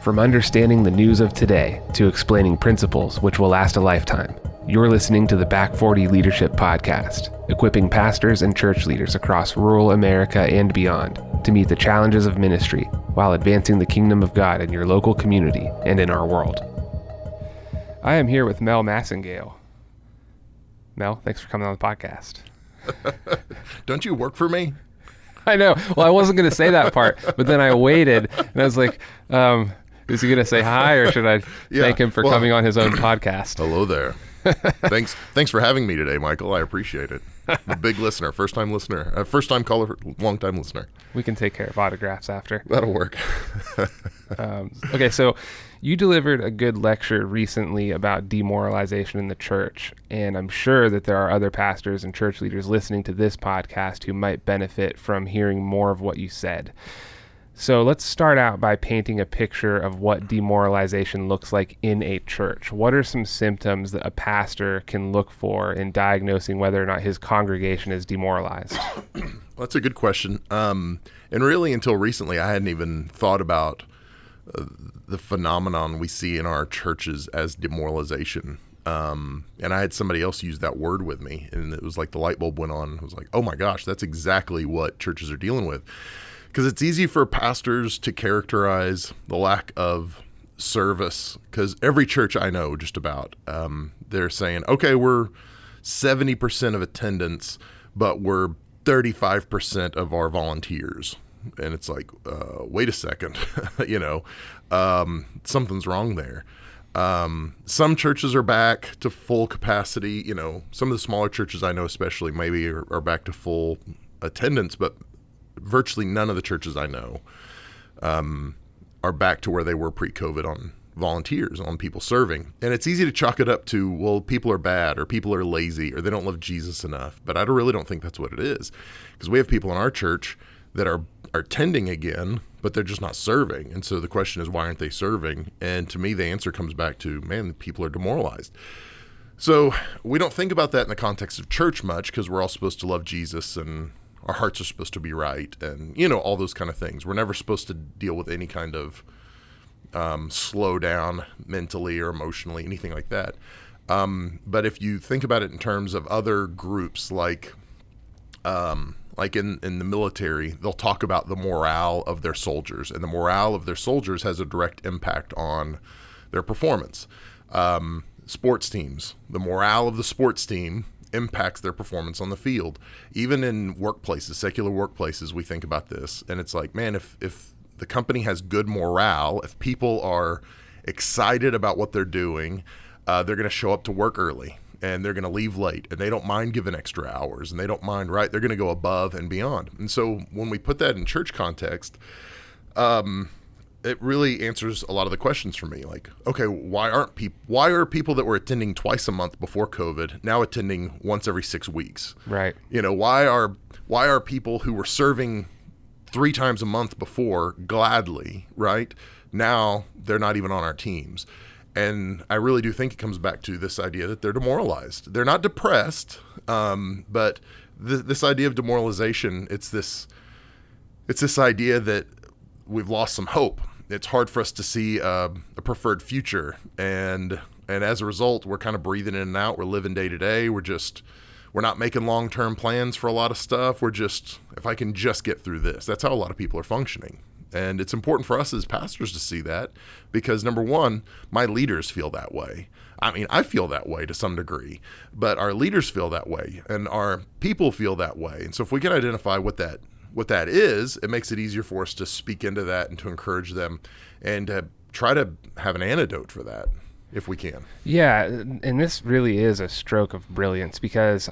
From understanding the news of today to explaining principles which will last a lifetime, you're listening to the Back 40 Leadership Podcast, equipping pastors and church leaders across rural America and beyond to meet the challenges of ministry while advancing the kingdom of God in your local community and in our world. I am here with Mel Massengale. Mel, thanks for coming on the podcast. Don't you work for me? I know. Well, I wasn't going to say that part, but then I waited and I was like, um, is he going to say hi or should I Yeah, thank him for well- coming on his own podcast? Hello there. thanks, thanks for having me today, Michael. I appreciate it. I'm a big listener, first time listener, uh, first time caller, long time listener. We can take care of autographs after. That'll work. Um, okay, so you delivered a good lecture recently about demoralization in the church, and I'm sure that there are other pastors and church leaders listening to this podcast who might benefit from hearing more of what you said. So let's start out by painting a picture of what demoralization looks like in a church. What are some symptoms that a pastor can look for in diagnosing whether or not his congregation is demoralized? That's a good question. Um, and really, until recently, I hadn't even thought about uh, the phenomenon we see in our churches as demoralization. Um, and I had somebody else use that word with me, and it was like the light bulb went on. I was like, oh my gosh, that's exactly what churches are dealing with. Because it's easy for pastors to characterize the lack of service. Because every church I know, just about, um, they're saying, okay, we're 70% of attendance, but we're 35% of our volunteers. And it's like, uh, wait a second, you know, um, something's wrong there. Um, some churches are back to full capacity. You know, some of the smaller churches I know, especially, maybe are, are back to full attendance, but virtually none of the churches I know um, are back to where they were pre-COVID on volunteers, on people serving. And it's easy to chalk it up to, well, people are bad or people are lazy or they don't love Jesus enough. But I really don't think that's what it is, because we have people in our church that are are tending again, but they're just not serving. And so the question is, why aren't they serving? And to me, the answer comes back to, man, people are demoralized. So we don't think about that in the context of church much because we're all supposed to love Jesus and our hearts are supposed to be right and you know all those kind of things. We're never supposed to deal with any kind of um, slow down mentally or emotionally, anything like that. Um, but if you think about it in terms of other groups like um, like in, in the military, they'll talk about the morale of their soldiers, and the morale of their soldiers has a direct impact on their performance. Um, sports teams, the morale of the sports team impacts their performance on the field. Even in workplaces, secular workplaces, we think about this, and it's like, man, if if the company has good morale, if people are excited about what they're doing, uh, they're going to show up to work early and they're going to leave late and they don't mind giving extra hours and they don't mind right they're going to go above and beyond and so when we put that in church context um, it really answers a lot of the questions for me like okay why aren't people why are people that were attending twice a month before covid now attending once every six weeks? Right. you know why are why are people who were serving three times a month before gladly right now they're not even on our teams? And i really do think it comes back to this idea that they're demoralized. They're not depressed um, but th- this idea of demoralization it's this it's this idea that we've lost some hope. It's hard for us to see uh, a preferred future, and and as a result, we're kind of breathing in and out. We're living day to day. We're just we're not making long term plans for a lot of stuff. We're just if I can just get through this. That's how a lot of people are functioning. And it's important for us as pastors to see that because number one, my leaders feel that way. I mean, I feel that way to some degree, but our leaders feel that way and our people feel that way. And so if we can identify what that what that is, it makes it easier for us to speak into that and to encourage them and to try to have an antidote for that if we can. Yeah, and this really is a stroke of brilliance because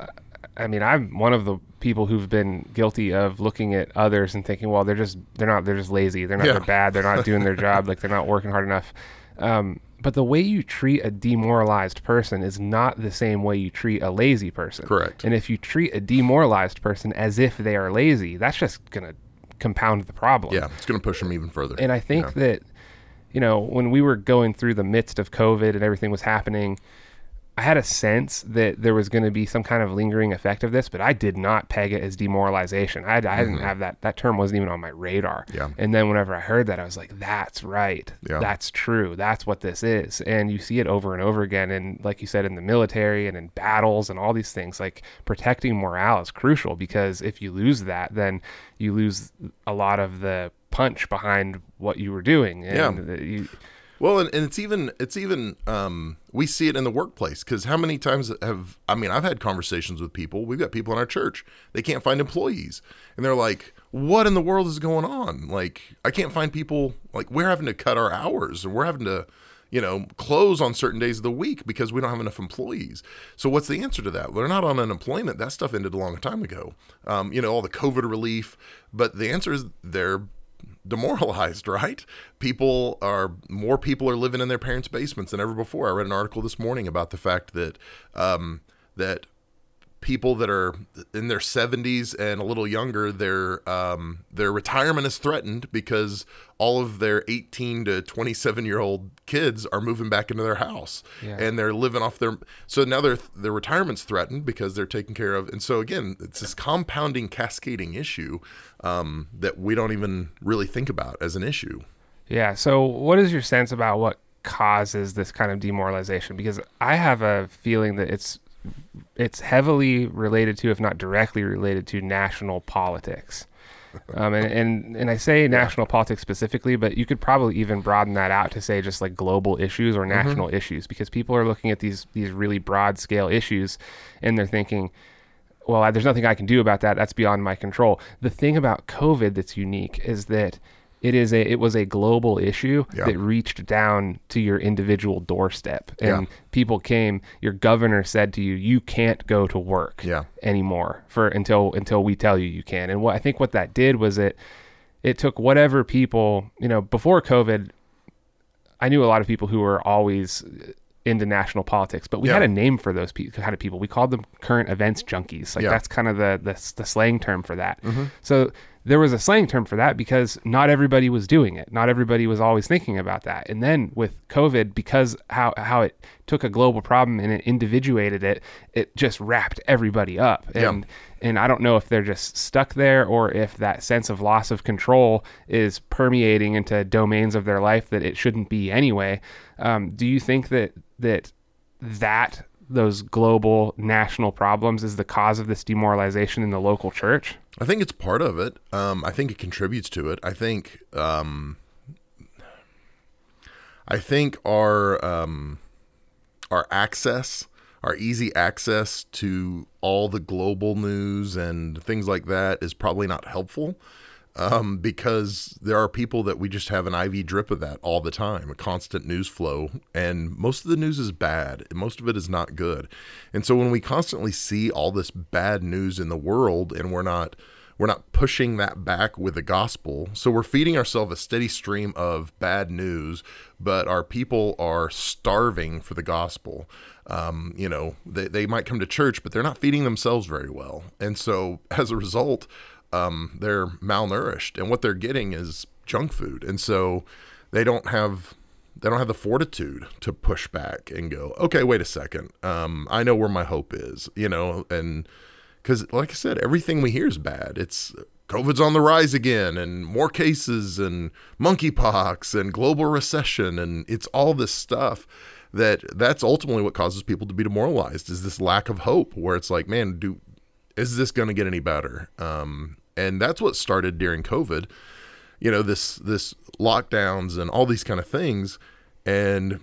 I mean, I'm one of the people who've been guilty of looking at others and thinking, well, they're just they're not they're just lazy. They're not Yeah. they're bad. They're not doing their job. Like they're not working hard enough. Um, but the way you treat a demoralized person is not the same way you treat a lazy person. Correct. And if you treat a demoralized person as if they are lazy, that's just gonna compound the problem. Yeah, it's going to push them even further. And I think that, you know, when we were going through the midst of COVID and everything was happening, I had a sense that there was going to be some kind of lingering effect of this, but I did not peg it as demoralization. I, I didn't mm-hmm. have that. That term wasn't even on my radar. Yeah. And then whenever I heard that, I was like, "That's right. Yeah. That's true. That's what this is." And you see it over and over again. And like you said, in the military and in battles and all these things, like protecting morale is crucial because if you lose that, then you lose a lot of the punch behind what you were doing. And Yeah. the- you, Well, and, and it's even it's even um, we see it in the workplace because how many times have I mean I've had conversations with people. We've got people in our church they can't find employees, and they're like, "What in the world is going on? Like I can't find people. Like we're having to cut our hours, and we're having to." You know, close on certain days of the week because we don't have enough employees. So, what's the answer to that? They're not on unemployment. That stuff ended a long time ago. Um, you know, all the COVID relief. But the answer is they're demoralized, right? People are more people are living in their parents' basements than ever before. I read an article this morning about the fact that um, that people that are in their 70s and a little younger, their um, their retirement is threatened because all of their 18 to 27 year old kids are moving back into their house Yeah. and they're living off their so now their their retirement's threatened because they're taken care of and so again it's this compounding cascading issue um, that we don't even really think about as an issue Yeah. So, what is your sense about what causes this kind of demoralization? Because I have a feeling that it's it's heavily related to, if not directly related to, national politics. Um, and, and and I say national politics specifically, but you could probably even broaden that out to say just like global issues or national issues, because people are looking at these these really broad scale issues, and they're thinking, well, there's nothing I can do about that. That's beyond my control. The thing about COVID that's unique is that it is a it was a global issue Yeah. that reached down to your individual doorstep, and Yeah. people came. Your governor said to you, "You can't go to work Yeah. anymore for until until we tell you you can." And what I think what that did was it it took whatever people you know before COVID. I knew a lot of people who were always into national politics, but we Yeah. had a name for those pe- kind of people. We called them current events junkies. Like Yeah. that's kind of the, the the slang term for that. Mm-hmm. So there was a slang term for that because not everybody was doing it. Not everybody was always thinking about that. And then with COVID, because how how it took a global problem and it individuated it, it just wrapped everybody up. Yeah. And and I don't know if they're just stuck there or if that sense of loss of control is permeating into domains of their life that it shouldn't be anyway. Um, do you think that that that those global national problems is the cause of this demoralization in the local church? I think it's part of it. Um, I think it contributes to it. I think um, I think our um, our access, our easy access to all the global news and things like that is probably not helpful. Um, because there are people that we just have an IV drip of that all the time, a constant news flow, and most of the news is bad. Most of it is not good, and so when we constantly see all this bad news in the world, and we're not we're not pushing that back with the gospel, so we're feeding ourselves a steady stream of bad news, but our people are starving for the gospel. Um, you know, they, they might come to church, but they're not feeding themselves very well, and so as a result, um, they're malnourished, and what they're getting is junk food, and so they don't have they don't have the fortitude to push back and go, okay, wait a second, um, I know where my hope is, you know, and because like I said, everything we hear is bad. It's COVID's on the rise again, and more cases, and monkeypox, and global recession, and it's all this stuff that that's ultimately what causes people to be demoralized is this lack of hope where it's like man do is this going to get any better? Um, and that's what started during COVID. You know, this this lockdowns and all these kind of things, and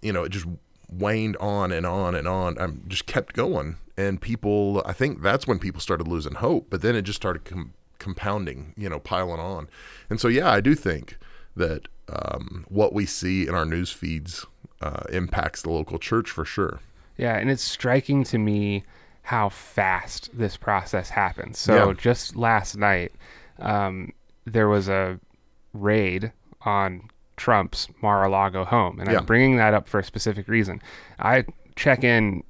you know, it just waned on and on and on. I am just kept going, and people. I think that's when people started losing hope. But then it just started com- compounding, you know, piling on. And so, yeah, I do think that um, what we see in our news feeds uh, impacts the local church for sure. Yeah, and it's striking to me how fast this process happens. So Yeah. just last night, um, there was a raid on Trump's Mar-a-Lago home, and Yeah. I'm bringing that up for a specific reason. I check in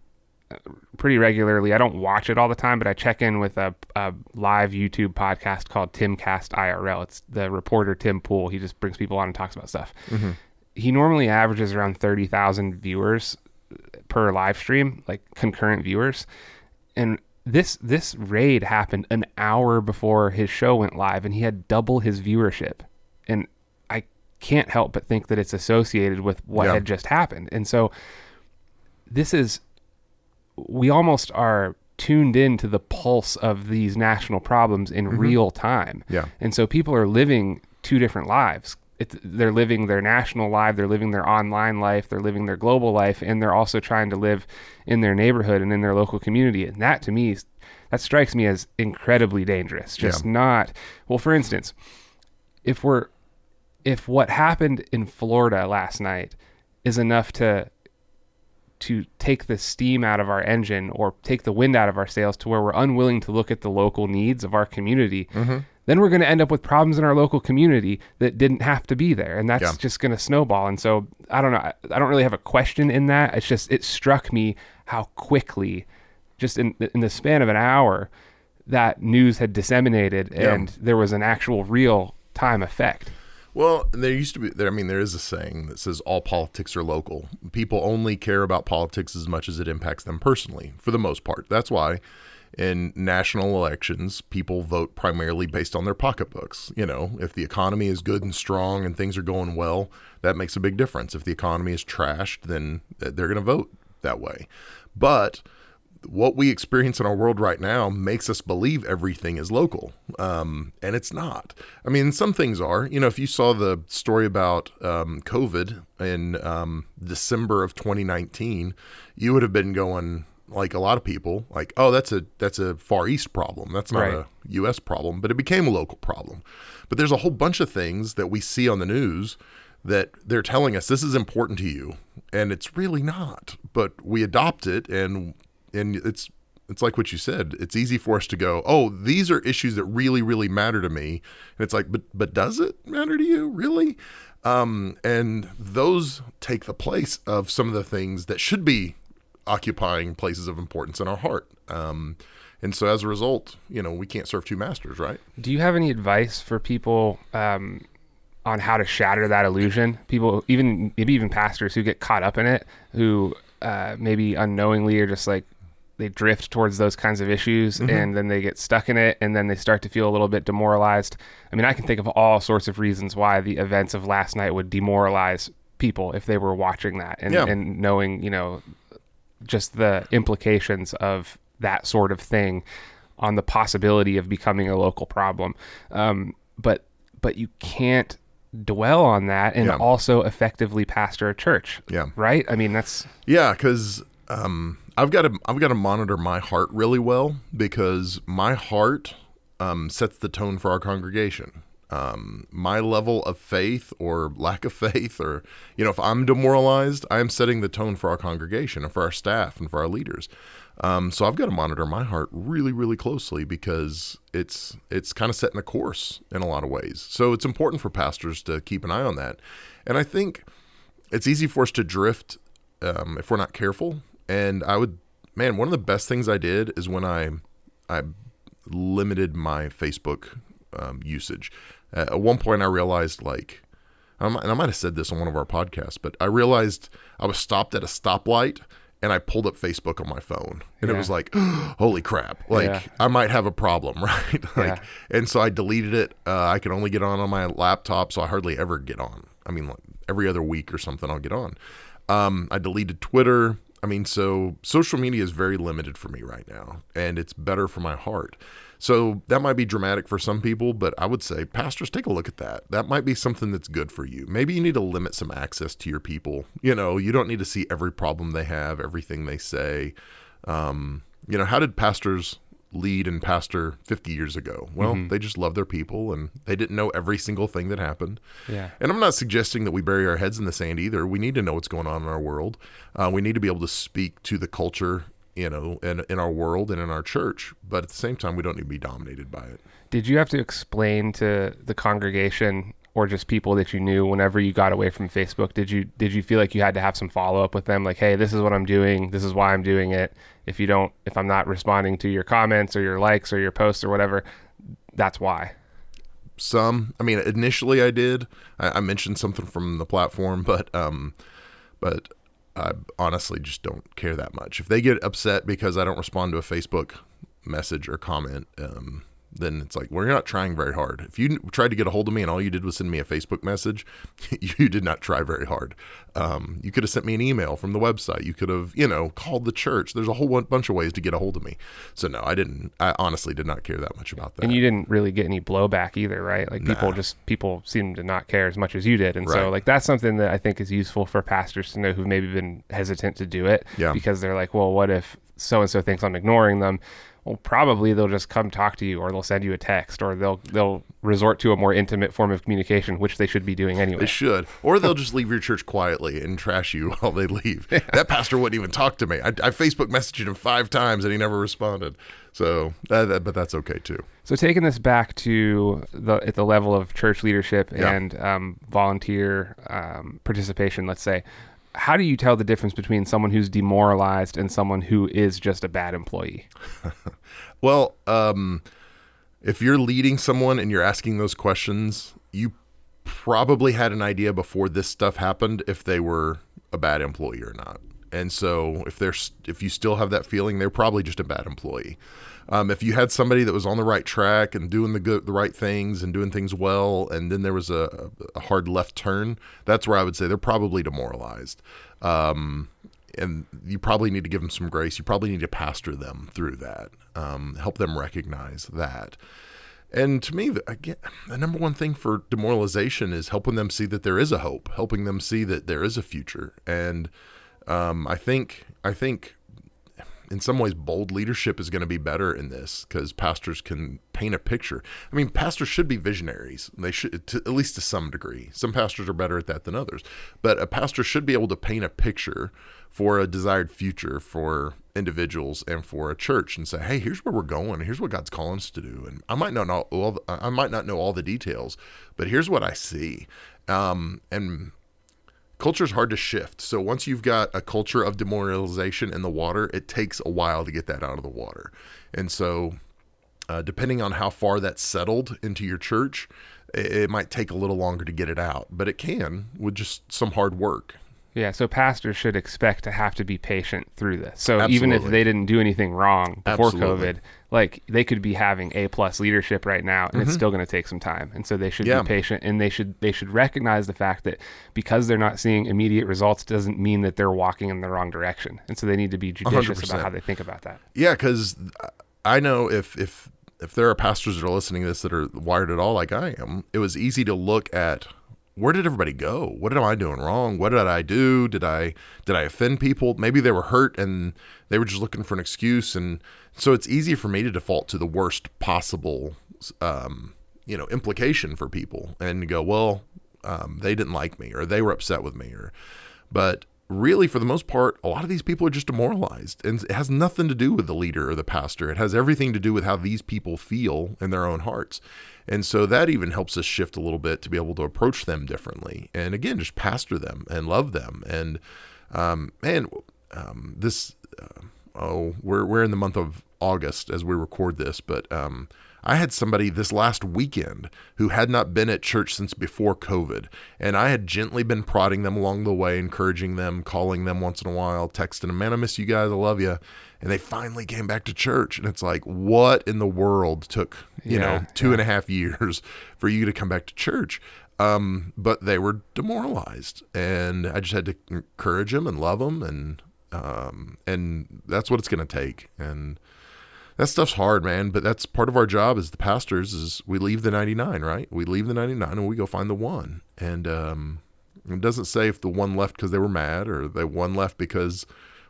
uh, pretty regularly. I don't watch it all the time, but I check in with a, a live YouTube podcast called Timcast IRL. It's the reporter Tim Pool. He just brings people on and talks about stuff. He normally averages around thirty thousand viewers per live stream, like concurrent viewers. And this this raid happened an hour before his show went live and he had double his viewership. And I can't help but think that it's associated with what Yeah. had just happened. And so this is we almost are tuned into the pulse of these national problems in mm-hmm. real time. Yeah. And so people are living two different lives. It's, they're living their national life, they're living their online life, they're living their global life, and they're also trying to live in their neighborhood and in their local community. And that to me, is- that strikes me as incredibly dangerous. Just not, well, for instance, if we're, if what happened in Florida last night is enough to to take the steam out of our engine or take the wind out of our sails to where we're unwilling to look at the local needs of our community, mm-hmm. Then we're going to end up with problems in our local community that didn't have to be there. And that's Yeah. just going to snowball. And so I don't know. I, I don't really have a question in that. It's just, it struck me how quickly, just in, in the span of an hour, that news had disseminated Yeah. and there was an actual real time effect. Well, there used to be there. I mean, there is a saying that says all politics are local. People only care about politics as much as it impacts them personally, for the most part. That's why in national elections, people vote primarily based on their pocketbooks. You know, if the economy is good and strong and things are going well, that makes a big difference. If the economy is trashed, then they're going to vote that way. But what we experience in our world right now makes us believe everything is local, um, and it's not. I mean, some things are. You know, if you saw the story about um, COVID in um, December of 2019, you would have been going like a lot of people, like, "Oh, that's a that's a Far East problem. That's not Right. a U.S. problem." But it became a local problem. But there's a whole bunch of things that we see on the news that they're telling us this is important to you and it's really not but we adopt it and and it's it's like what you said it's easy for us to go oh these are issues that really really matter to me and it's like but but does it matter to you really um and those take the place of some of the things that should be occupying places of importance in our heart um and so as a result you know we can't serve two masters right Do you have any advice for people um, on how to shatter that illusion? People, even maybe even pastors who get caught up in it, who uh, maybe unknowingly are just like they drift towards those kinds of issues, and then they get stuck in it, and then they start to feel a little bit demoralized. I mean, I can think of all sorts of reasons why the events of last night would demoralize people if they were watching that and, Yeah. and knowing, you know, just the implications of that sort of thing on the possibility of becoming a local problem. Um, but but you can't dwell on that and Yeah. also effectively pastor a church. Yeah. Right? I mean that's Yeah, because um, I've got to I've got to monitor my heart really well because my heart um, sets the tone for our congregation. Um, my level of faith or lack of faith, or you know, if I'm demoralized, I am setting the tone for our congregation and for our staff and for our leaders. Um, so I've got to monitor my heart really, really closely because it's it's kind of setting a course in a lot of ways. So it's important for pastors to keep an eye on that. And I think it's easy for us to drift um, if we're not careful. And I would, man, one of the best things I did is when I I limited my Facebook um, usage. At one point, I realized like, I might- and I might have said this on one of our podcasts, but I realized I was stopped at a stoplight and I pulled up Facebook on my phone, and it was like, holy crap! Like Yeah. I might have a problem, right? like, Yeah. and so I deleted it. Uh, I can only get on on my laptop, so I hardly ever get on. I mean, like every other week or something, I'll get on. Um, I deleted Twitter. I mean, so social media is very limited for me right now, and it's better for my heart. So that might be dramatic for some people, but I would say, pastors, take a look at that. That might be something that's good for you. Maybe you need to limit some access to your people. You know, you don't need to see every problem they have, everything they say. Um, you know, how did pastors lead and pastor 50 years ago? Well, they just loved their people and they didn't know every single thing that happened. Yeah. And I'm not suggesting that we bury our heads in the sand either. We need to know what's going on in our world. Uh, we need to be able to speak to the culture, you know, in, in our world and in our church. But at the same time, we don't need to be dominated by it. Did you have to explain to the congregation or just people that you knew whenever you got away from Facebook? Did you did you feel like you had to have some follow up with them like, "Hey, this is what I'm doing. This is why I'm doing it. If you don't if I'm not responding to your comments or your likes or your posts or whatever, that's why." Some, I mean, initially I did. I, I mentioned something from the platform, but um, but I honestly just don't care that much. If they get upset because I don't respond to a Facebook message or comment, um, then it's like, well, you're not trying very hard. If you tried to get a hold of me and all you did was send me a Facebook message, you did not try very hard. Um, you could have sent me an email from the website. You could have, you know, called the church. There's a whole bunch of ways to get a hold of me. So no, I didn't. I honestly did not care that much about that. And you didn't really get any blowback either, right? Like people just people seem to not care as much as you did, and so like that's something that I think is useful for pastors to know who've maybe been hesitant to do it, Yeah. because they're like, well, what if so and so thinks I'm ignoring them? Well, probably they'll just come talk to you, or they'll send you a text, or they'll they'll resort to a more intimate form of communication, which they should be doing anyway. They should, or they'll just leave your church quietly and trash you while they leave. That pastor wouldn't even talk to me. I, I Facebook messaged him five times and he never responded. So, that, that- but that's okay too. So taking this back to the at the level of church leadership Yeah. and um, volunteer um, participation, let's say, how do you tell the difference between someone who's demoralized and someone who is just a bad employee? Well, um, if you're leading someone and you're asking those questions, you probably had an idea before this stuff happened if they were a bad employee or not. And so, if there's if you still have that feeling, they're probably just a bad employee. Um, if you had somebody that was on the right track and doing the good, the right things and doing things well, and then there was a, a hard left turn, that's where I would say they're probably demoralized. Um, and you probably need to give them some grace. You probably need to pastor them through that, um, help them recognize that. And to me, again, the number one thing for demoralization is helping them see that there is a hope, helping them see that there is a future. And um, I think, I think, in some ways, bold leadership is going to be better in this because pastors can paint a picture. I mean, pastors should be visionaries. They should, to, at least to some degree. Some pastors are better at that than others, but a pastor should be able to paint a picture for a desired future for individuals and for a church and say, "Hey, here's where we're going. Here's what God's calling us to do." And I might not know all, the- I might not know all the details, but here's what I see. Um, and culture is hard to shift. So once you've got a culture of demoralization in the water, it takes a while to get that out of the water. And so, uh, depending on how far that's settled into your church, it, it might take a little longer to get it out, but it can with just some hard work. Yeah, so pastors should expect to have to be patient through this. So even if they didn't do anything wrong before Absolutely. COVID, like they could be having A plus leadership right now, and it's still going to take some time. And so they should Mm-hmm. Yeah. be patient, and they should they should recognize the fact that because they're not seeing immediate results doesn't mean that they're walking in the wrong direction. And so they need to be judicious about 100%. how they think about that. Yeah, because I know if if if there are pastors that are listening to this that are wired at all like I am, it was easy to look at where did everybody go? What am I doing wrong? What did I do? Did I did I offend people? Maybe they were hurt and they were just looking for an excuse, and so it's easy for me to default to the worst possible, um, you know, implication for people and go, well, um, they didn't like me or they were upset with me or, but really for the most part a lot of these people are just demoralized. And it has nothing to do with the leader or the pastor. It has everything to do with how these people feel in their own hearts. And so that even helps us shift a little bit to be able to approach them differently and again just pastor them and love them. And um, man um, this uh, oh we're, we're in the month of august as we record this but um, I had somebody this last weekend who had not been at church since before COVID, and I had gently been prodding them along the way, encouraging them, calling them once in a while, texting them, "Man, I miss you guys. I love you." And they finally came back to church, and it's like, what in the world took you Yeah, know two and a half years for you to come back to church? Um, but they were demoralized, and I just had to encourage them and love them, and um, and that's what it's going to take, and that stuff's hard, man. But that's part of our job as the pastors is we leave the 99, right? We leave the 99 and we go find the one. And um, it doesn't say if the one left because they were mad or the one left because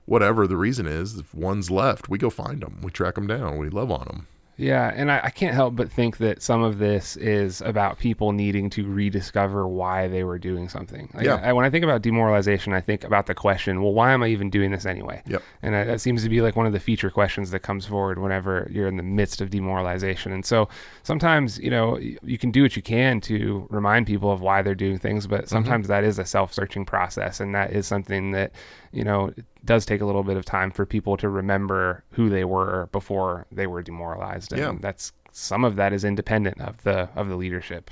whatever the reason is. If one's left, we go find them. We track them down. We love on them. Yeah, and I, I can't help but think that some of this is about people needing to rediscover why they were doing something. Like, Yeah. I, when I think about demoralization, I think about the question, well, why am I even doing this anyway? Yep. And that, that seems to be like one of the feature questions that comes forward whenever you're in the midst of demoralization. And so sometimes, you know, you can do what you can to remind people of why they're doing things, but mm-hmm. sometimes that is a self searching process. And that is something that, you know, it does take a little bit of time for people to remember who they were before they were demoralized. And Yeah. that's some of that is independent of the of the leadership.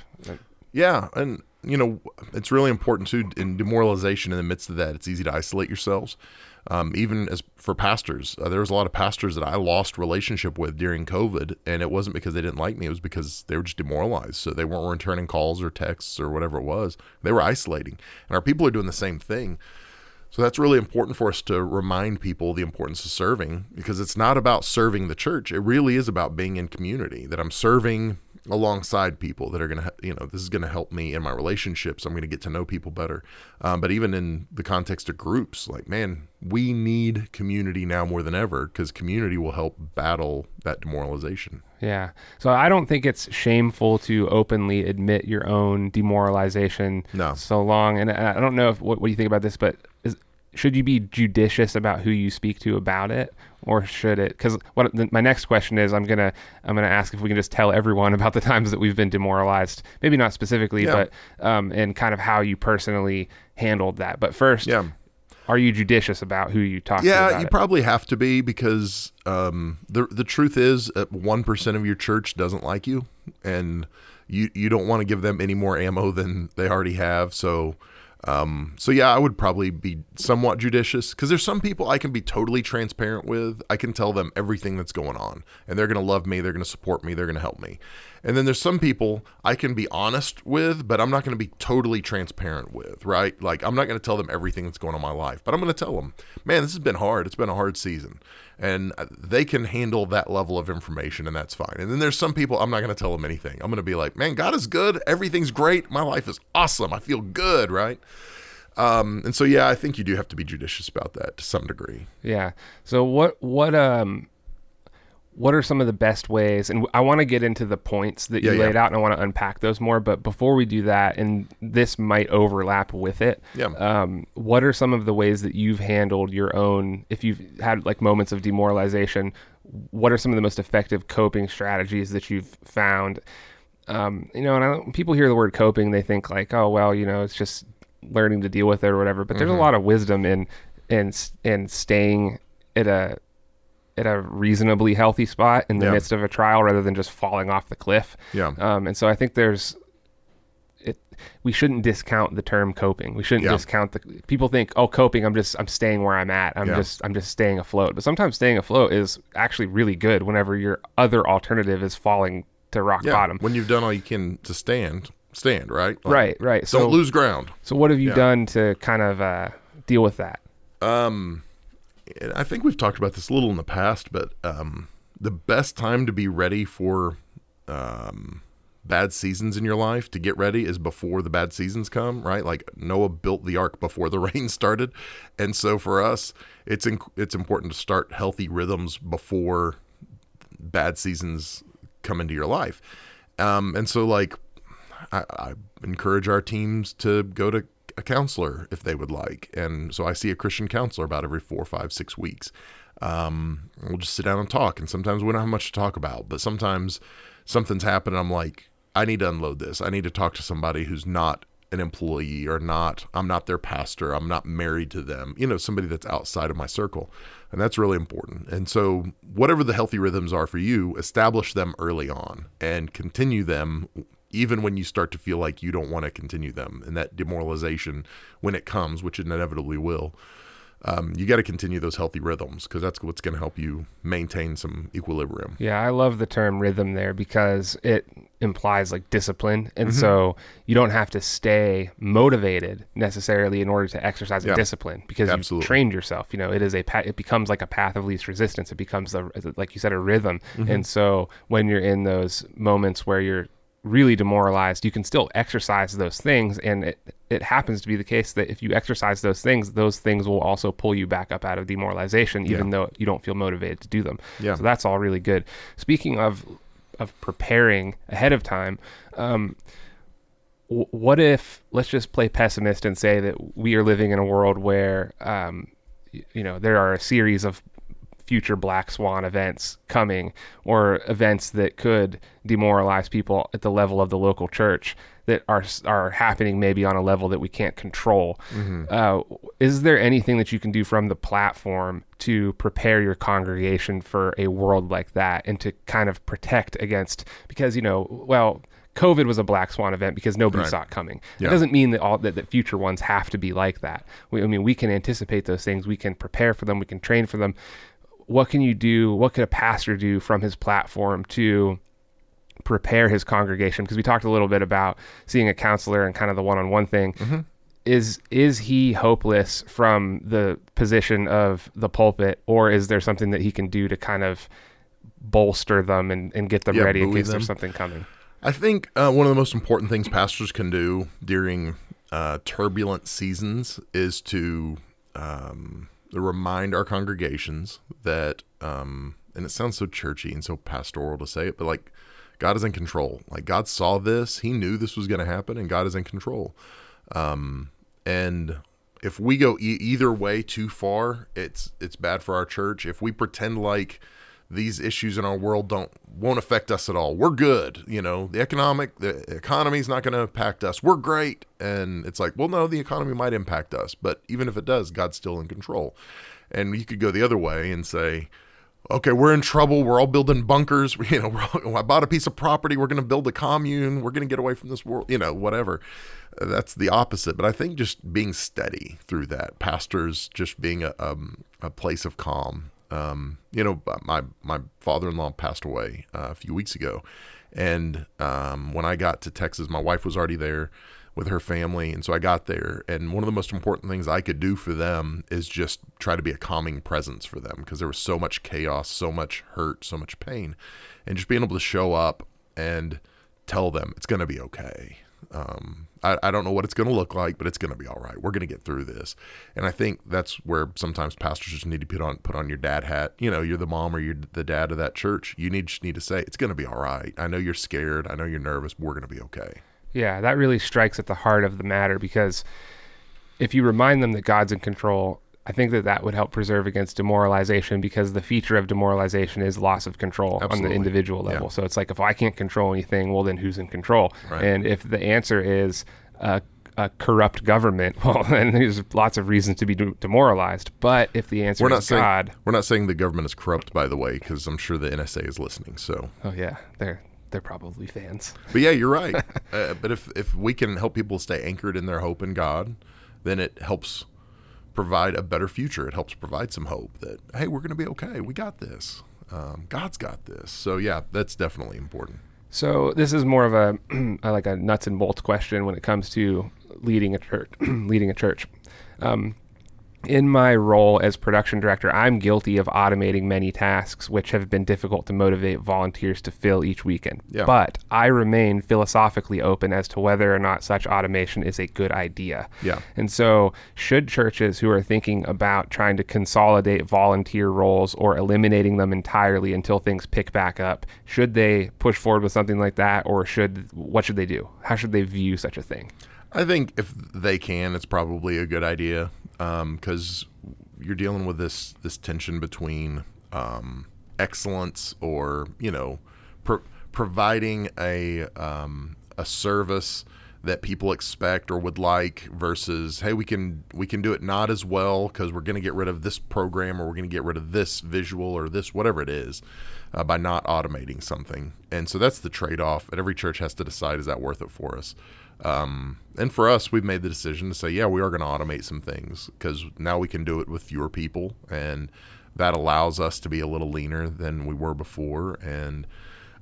Yeah, and you know, it's really important too in demoralization in the midst of that. It's easy to isolate yourselves. Um, even as for pastors, uh, there was a lot of pastors that I lost relationship with during COVID, and it wasn't because they didn't like me; it was because they were just demoralized. So they weren't returning calls or texts or whatever it was. They were isolating, and our people are doing the same thing. So that's really important for us to remind people the importance of serving because it's not about serving the church. It really is about being in community. That I'm serving alongside people that are going to, you know, this is going to help me in my relationships. I'm going to get to know people better. Um, but even in the context of groups, like, man, we need community now more than ever because community will help battle that demoralization. Yeah. So I don't think it's shameful to openly admit your own demoralization. No. So long, and I don't know if, what, what do you think about this, but is, should you be judicious about who you speak to about it, or should it? Because what my next question is, I'm gonna I'm gonna ask if we can just tell everyone about the times that we've been demoralized. Maybe not specifically, Yeah. but um, and kind of how you personally handled that. But first, Yeah. are you judicious about who you talk to? Yeah, you it? probably have to be because um, the the truth is, one percent of your church doesn't like you, and you you don't want to give them any more ammo than they already have. So, um, so yeah, I would probably be somewhat judicious because there's some people I can be totally transparent with. I can tell them everything that's going on, and they're to love me. They're to support me. They're to help me. And then there's some people I can be honest with, but I'm not going to be totally transparent with, right? Like I'm not going to tell them everything that's going on in my life, but I'm going to tell them, man, this has been hard. It's been a hard season. And uh, they can handle that level of information, and that's fine. And then there's some people I'm not going to tell them anything. I'm going to be like, man, God is good. Everything's great. My life is awesome. I feel good, right? Um, and so, yeah, I think you do have to be judicious about that to some degree. Yeah. So what what um what are some of the best ways and I want to get into the points that you Yeah, yeah. laid out and I want to unpack those more but before we do that and this might overlap with it Yeah. um, what are some of the ways that you've handled your own if you've had like moments of demoralization what are some of the most effective coping strategies that you've found um, you know and I, when people hear the word coping they think like oh well you know it's just learning to deal with it or whatever but there's a lot of wisdom in in in staying at a at a reasonably healthy spot in the Yeah. midst of a trial rather than just falling off the cliff. Yeah. Um, and so I think there's it we shouldn't discount the term coping. We shouldn't Yeah. discount the people think, "Oh, coping, I'm just I'm staying where I'm at. I'm Yeah. just I'm just staying afloat." But sometimes staying afloat is actually really good whenever your other alternative is falling to rock Yeah. bottom. When you've done all you can to stand, stand, right? Like, Right, right. So Don't lose ground. so what have you done to kind of uh, deal with that? Um, I think we've talked about this a little in the past, but um, the best time to be ready for um, bad seasons in your life to get ready is before the bad seasons come, right? Like Noah built the ark before the rain started, and so for us, it's in, it's important to start healthy rhythms before bad seasons come into your life. Um, and so like I, I encourage our teams to go to a counselor if they would like. And so I see a Christian counselor about every four, five, six weeks. Um, we'll just sit down and talk. And sometimes we don't have much to talk about, but sometimes something's happened. I'm like, I need to unload this. I need to talk to somebody who's not an employee or not, I'm not their pastor. I'm not married to them, you know, somebody that's outside of my circle. And that's really important. And so, whatever the healthy rhythms are for you, establish them early on and continue them even when you start to feel like you don't want to continue them and that demoralization when it comes which it inevitably will um, you got to continue those healthy rhythms because that's what's going to help you maintain some equilibrium Yeah, I love the term rhythm there because it implies like discipline. And Mm-hmm. so you don't have to stay motivated necessarily in order to exercise a Yeah. discipline because you've trained yourself. You know, it is a pa- it becomes like a path of least resistance. It becomes a, like you said, a rhythm. Mm-hmm. And so when you're in those moments where you're really demoralized, you can still exercise those things. And it, it happens to be the case that if you exercise those things, those things will also pull you back up out of demoralization, even though you don't feel motivated to do them. Yeah. So that's all really good. Speaking of of preparing ahead of time, um, w- what if let's just play pessimist and say that we are living in a world where um, you know there are a series of future black swan events coming or events that could demoralize people at the level of the local church that are are happening maybe on a level that we can't control. Uh, is there anything that you can do from the platform to prepare your congregation for a world like that and to kind of protect against because you know well COVID was a black swan event because nobody Right. saw it coming. It Yeah. doesn't mean that all that, that future ones have to be like that. We, I mean, we can anticipate those things. We can prepare for them. We can train for them. What can you do? What could a pastor do from his platform to prepare his congregation? Because we talked a little bit about seeing a counselor and kind of the one-on-one thing. Mm-hmm. Is is he hopeless from the position of the pulpit, or is there something that he can do to kind of bolster them and, and get them Yeah, ready in case there's something coming? I think uh, one of the most important things pastors can do during uh, turbulent seasons is to um, remind our congregations that, um, and it sounds so churchy and so pastoral to say it, but like God is in control. Like God saw this, He knew this was going to happen, and God is in control. Um, and if we go e- either way too far, it's it's bad for our church. If we pretend like these issues in our world don't won't affect us at all, we're good. You know, the economic the economy's not going to impact us. We're great, and it's like, well, no, the economy might impact us, but even if it does, God's still in control. And you could go the other way and say, okay, we're in trouble. We're all building bunkers. You know, all, I bought a piece of property. We're going to build a commune. We're going to get away from this world. You know, whatever. That's the opposite. But I think just being steady through that, pastors just being a um, a place of calm. Um, you know, my my father-in-law passed away uh, a few weeks ago, and um, when I got to Texas, my wife was already there with her family. And so I got there. And one of the most important things I could do for them is just try to be a calming presence for them because there was so much chaos, so much hurt, so much pain. And just being able to show up and tell them it's going to be okay. Um, I, I don't know what it's going to look like, but it's going to be all right. We're going to get through this. And I think that's where sometimes pastors just need to put on put on your dad hat. You know, you're the mom or you're the dad of that church. You need just need to say it's going to be all right. I know you're scared. I know you're nervous. But we're going to be okay. Yeah, that really strikes at the heart of the matter because if you remind them that God's in control, I think that that would help preserve against demoralization because the feature of demoralization is loss of control on the individual level. Yeah. So it's like if I can't control anything, well, then who's in control? Right. And if the answer is a, a corrupt government, well, then there's lots of reasons to be demoralized. But if the answer We're not is saying God, we're not saying the government is corrupt, by the way, because I'm sure the NSA is listening. So, oh yeah, they're they're probably fans. but yeah, you're right. uh, but if if we can help people stay anchored in their hope in God, then it helps provide a better future. It helps provide some hope that hey, we're going to be okay. We got this. Um, God's got this. So yeah, that's definitely important. So this is more of a like a nuts and bolts question when it comes to leading a church. leading a church. Um, in my role as production director, I'm guilty of automating many tasks which have been difficult to motivate volunteers to fill each weekend. Yeah. But I remain philosophically open as to whether or not such automation is a good idea. Yeah. And so, should churches who are thinking about trying to consolidate volunteer roles or eliminating them entirely until things pick back up, should they push forward with something like that, or should what should they do? How should they view such a thing? I think if they can, it's probably a good idea because you're dealing with this this tension between um, excellence or you know pro- providing a um, a service that people expect or would like versus hey we can we can do it not as well because we're going to get rid of this program or we're going to get rid of this visual or this whatever it is uh, by not automating something. And so that's the trade-off and every church has to decide is that worth it for us um, and for us we've made the decision to say yeah we are going to automate some things because now we can do it with fewer people and that allows us to be a little leaner than we were before and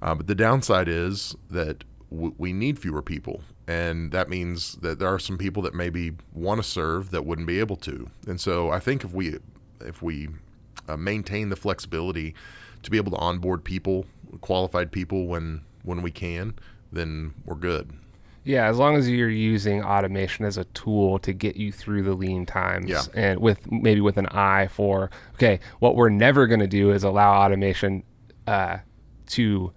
uh, but the downside is that w- we need fewer people, and that means that there are some people that maybe want to serve that wouldn't be able to. And so I think if we if we uh, maintain the flexibility to be able to onboard people, qualified people when when we can, then we're good. Yeah, as long as you're using automation as a tool to get you through the lean times Yeah. and with maybe with an eye for okay, what we're never going to do is allow automation uh, to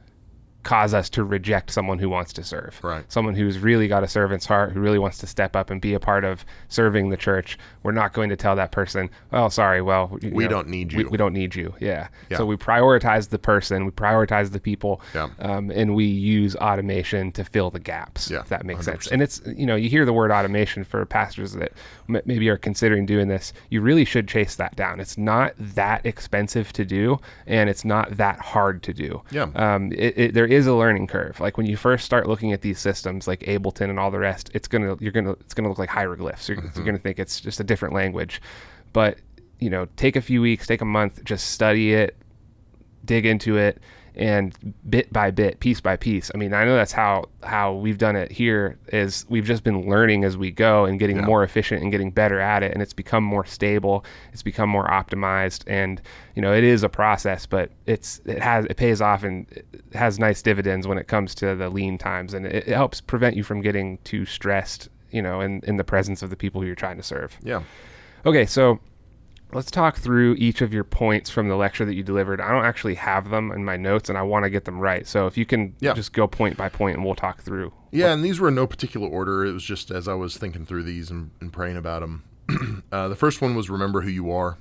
cause us to reject someone who wants to serve. Right. Someone who's really got a servant's heart, who really wants to step up and be a part of serving the church. We're not going to tell that person, "Oh, sorry, well, We know, don't need you." We, don't need you." Yeah. Yeah. So we prioritize the person, we prioritize the people, Yeah. um, and we use automation to fill the gaps. Yeah, If that makes sense. 100%. And it's you know you hear the word automation for pastors that m- maybe are considering doing this. You really should chase that down. It's not that expensive to do, and it's not that hard to do. Yeah. Um, it, it, there is a learning curve. Like when you first start looking at these systems, like Ableton and all the rest, it's gonna you're gonna it's gonna look like hieroglyphs. You're, you're mm-hmm. gonna think it's just a different language, but you know, take a few weeks, take a month, just study it, dig into it, and bit by bit, piece by piece. I mean, I know that's how how we've done it here. Is we've just been learning as we go and getting Yeah. more efficient and getting better at it, and it's become more stable. It's become more optimized, and you know, it is a process, but it's it has it pays off and it has nice dividends when it comes to the lean times, and it, it helps prevent you from getting too stressed. You know, in in the presence of the people who you're trying to serve. Yeah. Okay, so let's talk through each of your points from the lecture that you delivered. I don't actually have them in my notes, and I want to get them right. So if you can Yeah. just go point by point, and we'll talk through. Yeah, and these were in no particular order. It was just as I was thinking through these and, and praying about them. uh, the first one was remember who you are,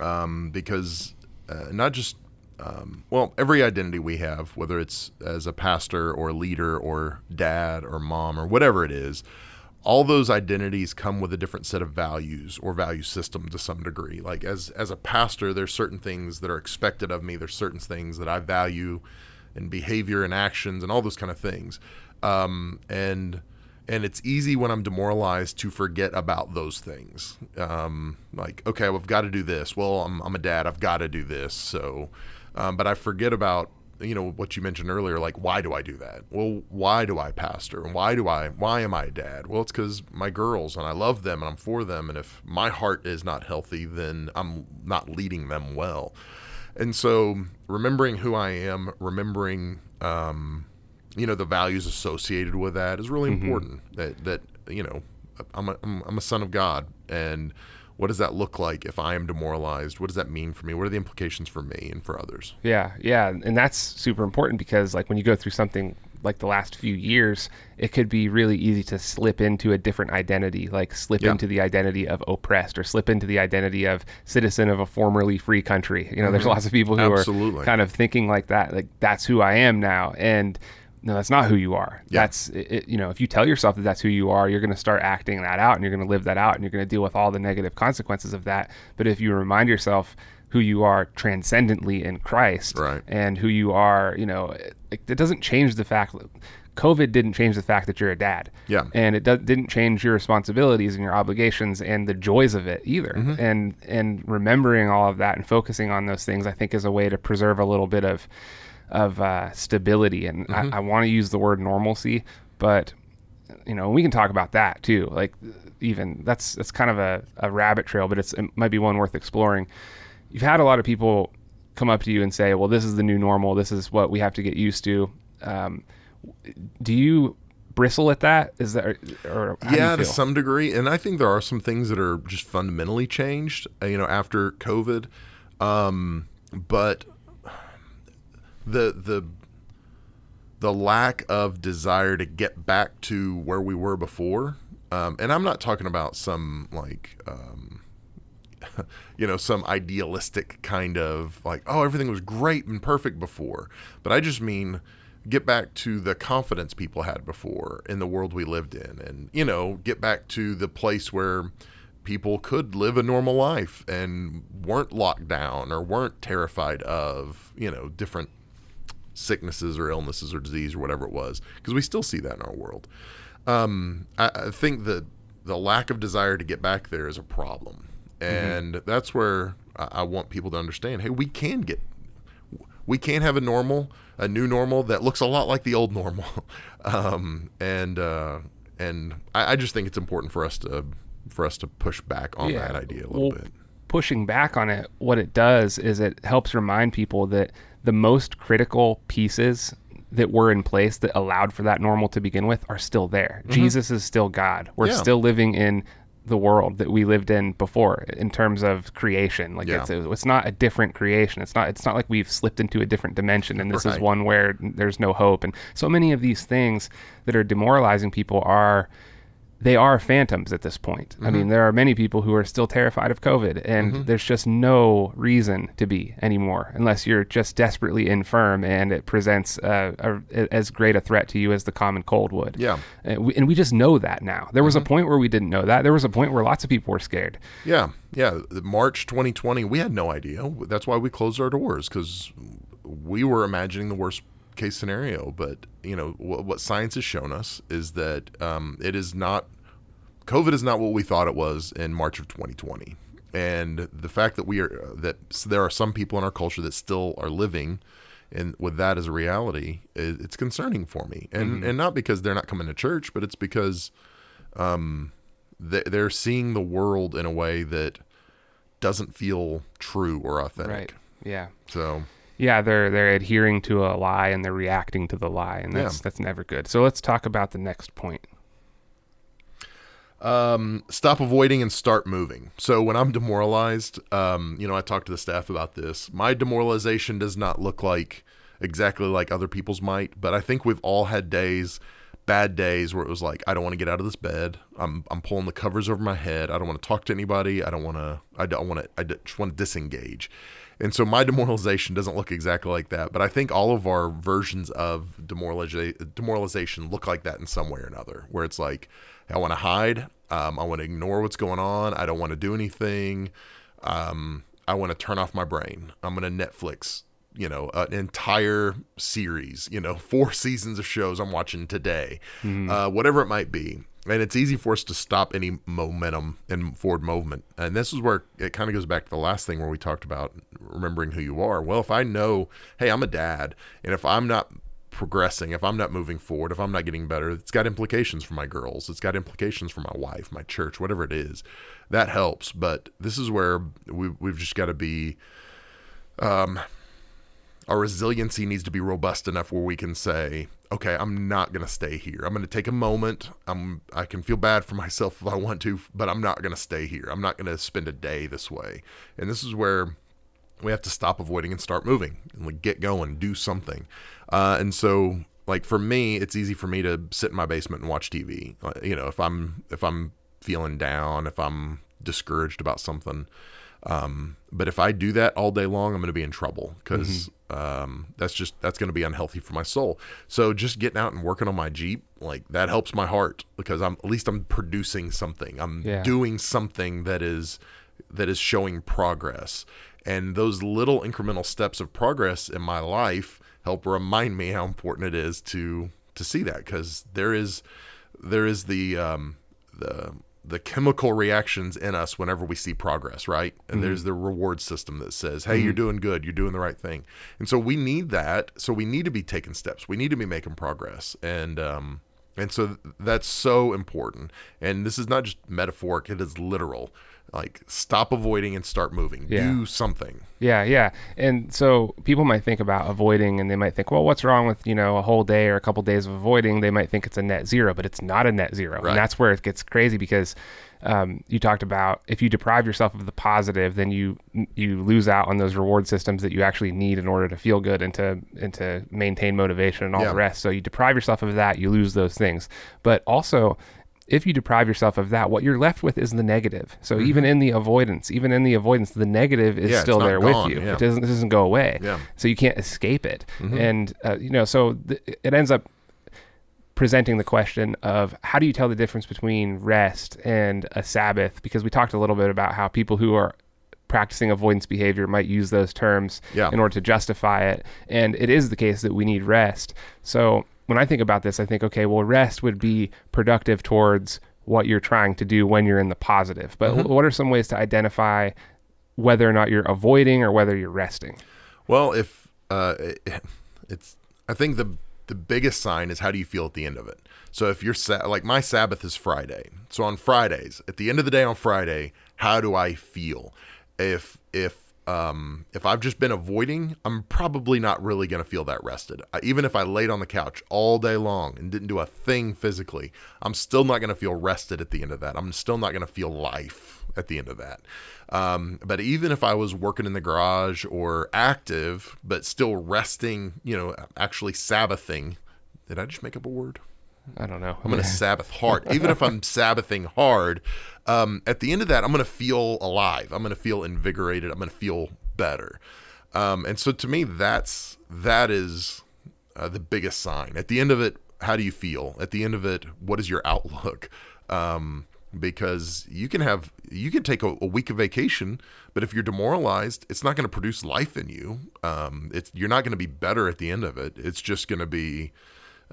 um, because uh, not just um, well, every identity we have, whether it's as a pastor or leader or dad or mom or whatever it is, all those identities come with a different set of values or value system to some degree. Like as as a pastor, there's certain things that are expected of me. There's certain things that I value, and behavior and actions and all those kind of things. Um, and and it's easy when I'm demoralized to forget about those things. Um, like, okay, I've got to do this. Well, I'm, I'm a dad. I've got to do this. So, um, but I forget about you know what you mentioned earlier. Like, why do I do that? Well, why do I pastor? And why do I? Why am I a dad? Well, it's because my girls and I love them and I'm for them. And if my heart is not healthy, then I'm not leading them well. And so, remembering who I am, remembering um, you know the values associated with that is really important that that you know I'm a, I'm, I'm a son of god and what does that look like if i am demoralized what does that mean for me what are the implications for me and for others Yeah, yeah, and that's super important because like when you go through something like the last few years, it could be really easy to slip into a different identity, like slip Yeah. into the identity of oppressed or slip into the identity of citizen of a formerly free country. You know, there's lots of people who Mm-hmm. Absolutely. are kind of thinking like that, like that's who I am now, and no, that's not who you are. Yeah. That's it, you know, if you tell yourself that that's who you are, you're going to start acting that out, and you're going to live that out, and you're going to deal with all the negative consequences of that. But if you remind yourself who you are transcendently in Christ, Right. and who you are, you know, it, it doesn't change the fact. that COVID didn't change the fact that you're a dad. Yeah. And it do, didn't change your responsibilities and your obligations and the joys of it either. Mm-hmm. And and remembering all of that and focusing on those things, I think, is a way to preserve a little bit of of uh, stability. And I, I want to use the word normalcy, but you know, we can talk about that too. Like even that's that's kind of a, a rabbit trail, but it's it might be one worth exploring. You've had a lot of people come up to you and say, "Well, this is the new normal. This is what we have to get used to." Um, do you bristle at that? Is that or yeah to some degree and i think there are some things that are just fundamentally changed uh, you know after covid um, but the the the lack of desire to get back to where we were before. Um, and i'm not talking about some like um, you know some idealistic kind of like oh everything was great and perfect before. But i just mean get back to the confidence people had before in the world we lived in. And you know get back to the place where people could live a normal life and weren't locked down or weren't terrified of you know different sicknesses or illnesses or disease or whatever it was because we still see that in our world um, I, I think that the lack of desire to get back there is a problem, and that's where I, I want people to understand. Hey, we can get, we can have a normal, a new normal that looks a lot like the old normal, um, and uh, and I, I just think it's important for us to for us to push back on Yeah. that idea a little Well, bit. pushing back on it, what it does is it helps remind people that the most critical pieces that were in place that allowed for that normal to begin with are still there. Jesus is still God. We're Mm-hmm. Yeah. still living in the world that we lived in before in terms of creation like Yeah. it's, it's not a different creation it's not it's not like we've slipped into a different dimension and this is one where there's no hope and so many of these things that are demoralizing people are they are phantoms at this point. I Mm-hmm. mean, there are many people who are still terrified of COVID, and there's just no reason to be anymore unless you're just desperately infirm and it presents uh, a, as great a threat to you as the common cold would. Yeah. And we, and we just know that now. There was Mm-hmm. a point where we didn't know that. There was a point where lots of people were scared. Yeah, yeah. March 2020, we had no idea. That's why we closed our doors because we were imagining the worst case scenario, but you know what, what science has shown us is that um, it is not COVID is not what we thought it was in March of 2020, and the fact that we are that there are some people in our culture that still are living and with that as a reality, it, it's concerning for me, and Mm-hmm. and not because they're not coming to church, but it's because um, they, they're seeing the world in a way that doesn't feel true or authentic. Right. Yeah. So Yeah, they're they're adhering to a lie and they're reacting to the lie, and that's Yeah. that's never good. So let's talk about the next point. um, stop avoiding and start moving. So when I'm demoralized, um, you know, I talk to the staff about this. My demoralization does not look like exactly like other people's might, but I think we've all had days, bad days where it was like, I don't want to get out of this bed. I'm I'm pulling the covers over my head. I don't want to talk to anybody. I don't want to. I don't want to. I just want to disengage. And so my demoralization doesn't look exactly like that, but I think all of our versions of demoralization demoralization look like that in some way or another, where it's like I want to hide, um, I want to ignore what's going on, I don't want to do anything, um, I want to turn off my brain. I'm going to Netflix, you know, an entire series, you know, four seasons of shows I'm watching today, uh, whatever it might be. And it's easy for us to stop any momentum and forward movement. And this is where it kind of goes back to the last thing where we talked about remembering who you are. Well, if I know, hey, I'm a dad, and if I'm not progressing, if I'm not moving forward, if I'm not getting better, it's got implications for my girls. It's got implications for my wife, my church, whatever it is. That helps. But this is where we, we've just got to be um, our resiliency needs to be robust enough where we can say, okay, I'm not going to stay here. I'm going to take a moment. I'm I can feel bad for myself if I want to, but I'm not going to stay here. I'm not going to spend a day this way. And this is where we have to stop avoiding and start moving and like get going, do something. Uh, and so like for me, it's easy for me to sit in my basement and watch TV. Uh, you know, if I'm if I'm feeling down, if I'm discouraged about something, um, but if I do that all day long, I'm going to be in trouble because um, that's just that's going to be unhealthy for my soul. So just getting out and working on my Jeep, like that helps my heart because I'm at least I'm producing something. I'm Yeah. doing something that is that is showing progress. And those little incremental steps of progress in my life help remind me how important it is to to see that because there is there is the um, the the chemical reactions in us whenever we see progress, right? And there's the reward system that says, "Hey, you're doing good. You're doing the right thing." And so we need that. So we need to be taking steps. We need to be making progress. And um, and so that's so important. And this is not just metaphoric; it is literal. Like stop avoiding and start moving. Yeah. Do something. Yeah, yeah. And so people might think about avoiding and they might think, well, what's wrong with, you know, a whole day or a couple days of avoiding? They might think it's a net zero, but it's not a net zero. Right. And that's where it gets crazy because um, you talked about if you deprive yourself of the positive, then you you lose out on those reward systems that you actually need in order to feel good and to and to maintain motivation and all Yeah. the rest. So you deprive yourself of that, you lose those things. But also if you deprive yourself of that, what you're left with is the negative. So even in the avoidance, even in the avoidance, the negative is Mm-hmm. Yeah, still there gone, with you. yeah. It doesn't it doesn't go away. Yeah. So you can't escape it. And uh, you know, so th- it ends up presenting the question of how do you tell the difference between rest and a Sabbath? Because we talked a little bit about how people who are practicing avoidance behavior might use those terms Yeah. in order to justify it. And it is the case that we need rest. So when I think about this, I think, okay, well, rest would be productive towards what you're trying to do when you're in the positive. But Mm-hmm. what are some ways to identify whether or not you're avoiding or whether you're resting? Well, if uh, it- it's, I think the the biggest sign is how do you feel at the end of it. So if you're sa- like my Sabbath is Friday, so on Fridays, at the end of the day on Friday, how do I feel? If if um, if I've just been avoiding, I'm probably not really going to feel that rested. I, even if I laid on the couch all day long and didn't do a thing physically, I'm still not going to feel rested at the end of that. I'm still not going to feel life at the end of that. Um, but even if I was working in the garage or active, but still resting, you know, actually Sabbathing, did I just make up a word? I don't know. I'm going to Sabbath hard. Even if I'm Sabbathing hard, um, at the end of that, I'm going to feel alive. I'm going to feel invigorated. I'm going to feel better. Um, and so to me, that's that is uh, the biggest sign. At the end of it, how do you feel? At the end of it, what is your outlook? Um, because you can have you can take a, a week of vacation, but if you're demoralized, it's not going to produce life in you. Um, it's you're not going to be better at the end of it. It's just going to be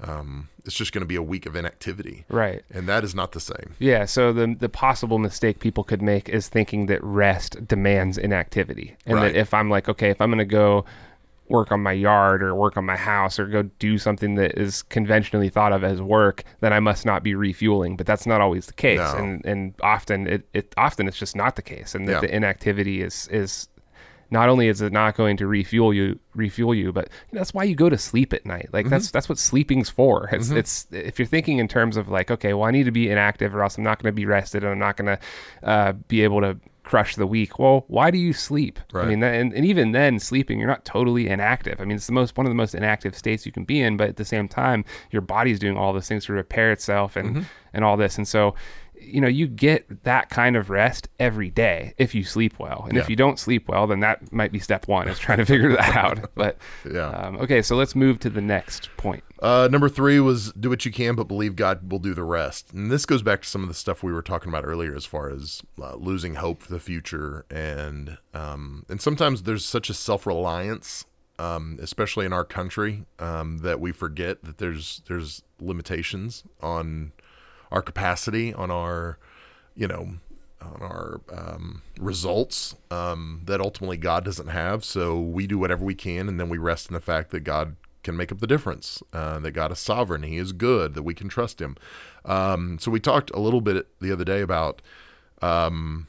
um, it's just going to be a week of inactivity, Right. and that is not the same. Yeah, so the the possible mistake people could make is thinking that rest demands inactivity. And Right. that if I'm like, okay, if I'm going to go work on my yard or work on my house or go do something that is conventionally thought of as work, then I must not be refueling. But that's not always the case. No. And and often it, it often it's just not the case. And that Yeah. the inactivity is is not only is it not going to refuel you refuel you but that's why you go to sleep at night. Like that's mm-hmm. that's what sleeping's for. It's mm-hmm. it's if you're thinking in terms of like okay well i need to be inactive or else i'm not going to be rested and i'm not going to uh, be able to crush the week well why do you sleep? I mean that, and, and even then sleeping you're not totally inactive. I mean it's the most one of the most inactive states you can be in but at the same time your body's doing all those things to repair itself and mm-hmm. and all this. And so you know you get that kind of rest every day if you sleep well. And if you don't sleep well then that might be step one is trying to figure that out. But Yeah. um, okay so let's move to the next point. Uh, number three was do what you can, but believe God will do the rest. And this goes back to some of the stuff we were talking about earlier, as far as uh, losing hope for the future, and um, and sometimes there's such a self reliance, um, especially in our country, um, that we forget that there's there's limitations on our capacity, on our, you know, on our um, results um, that ultimately God doesn't have. So we do whatever we can, and then we rest in the fact that God can make up the difference. Uh, that God is sovereign, He is good, that we can trust Him. Um, so we talked a little bit the other day about um,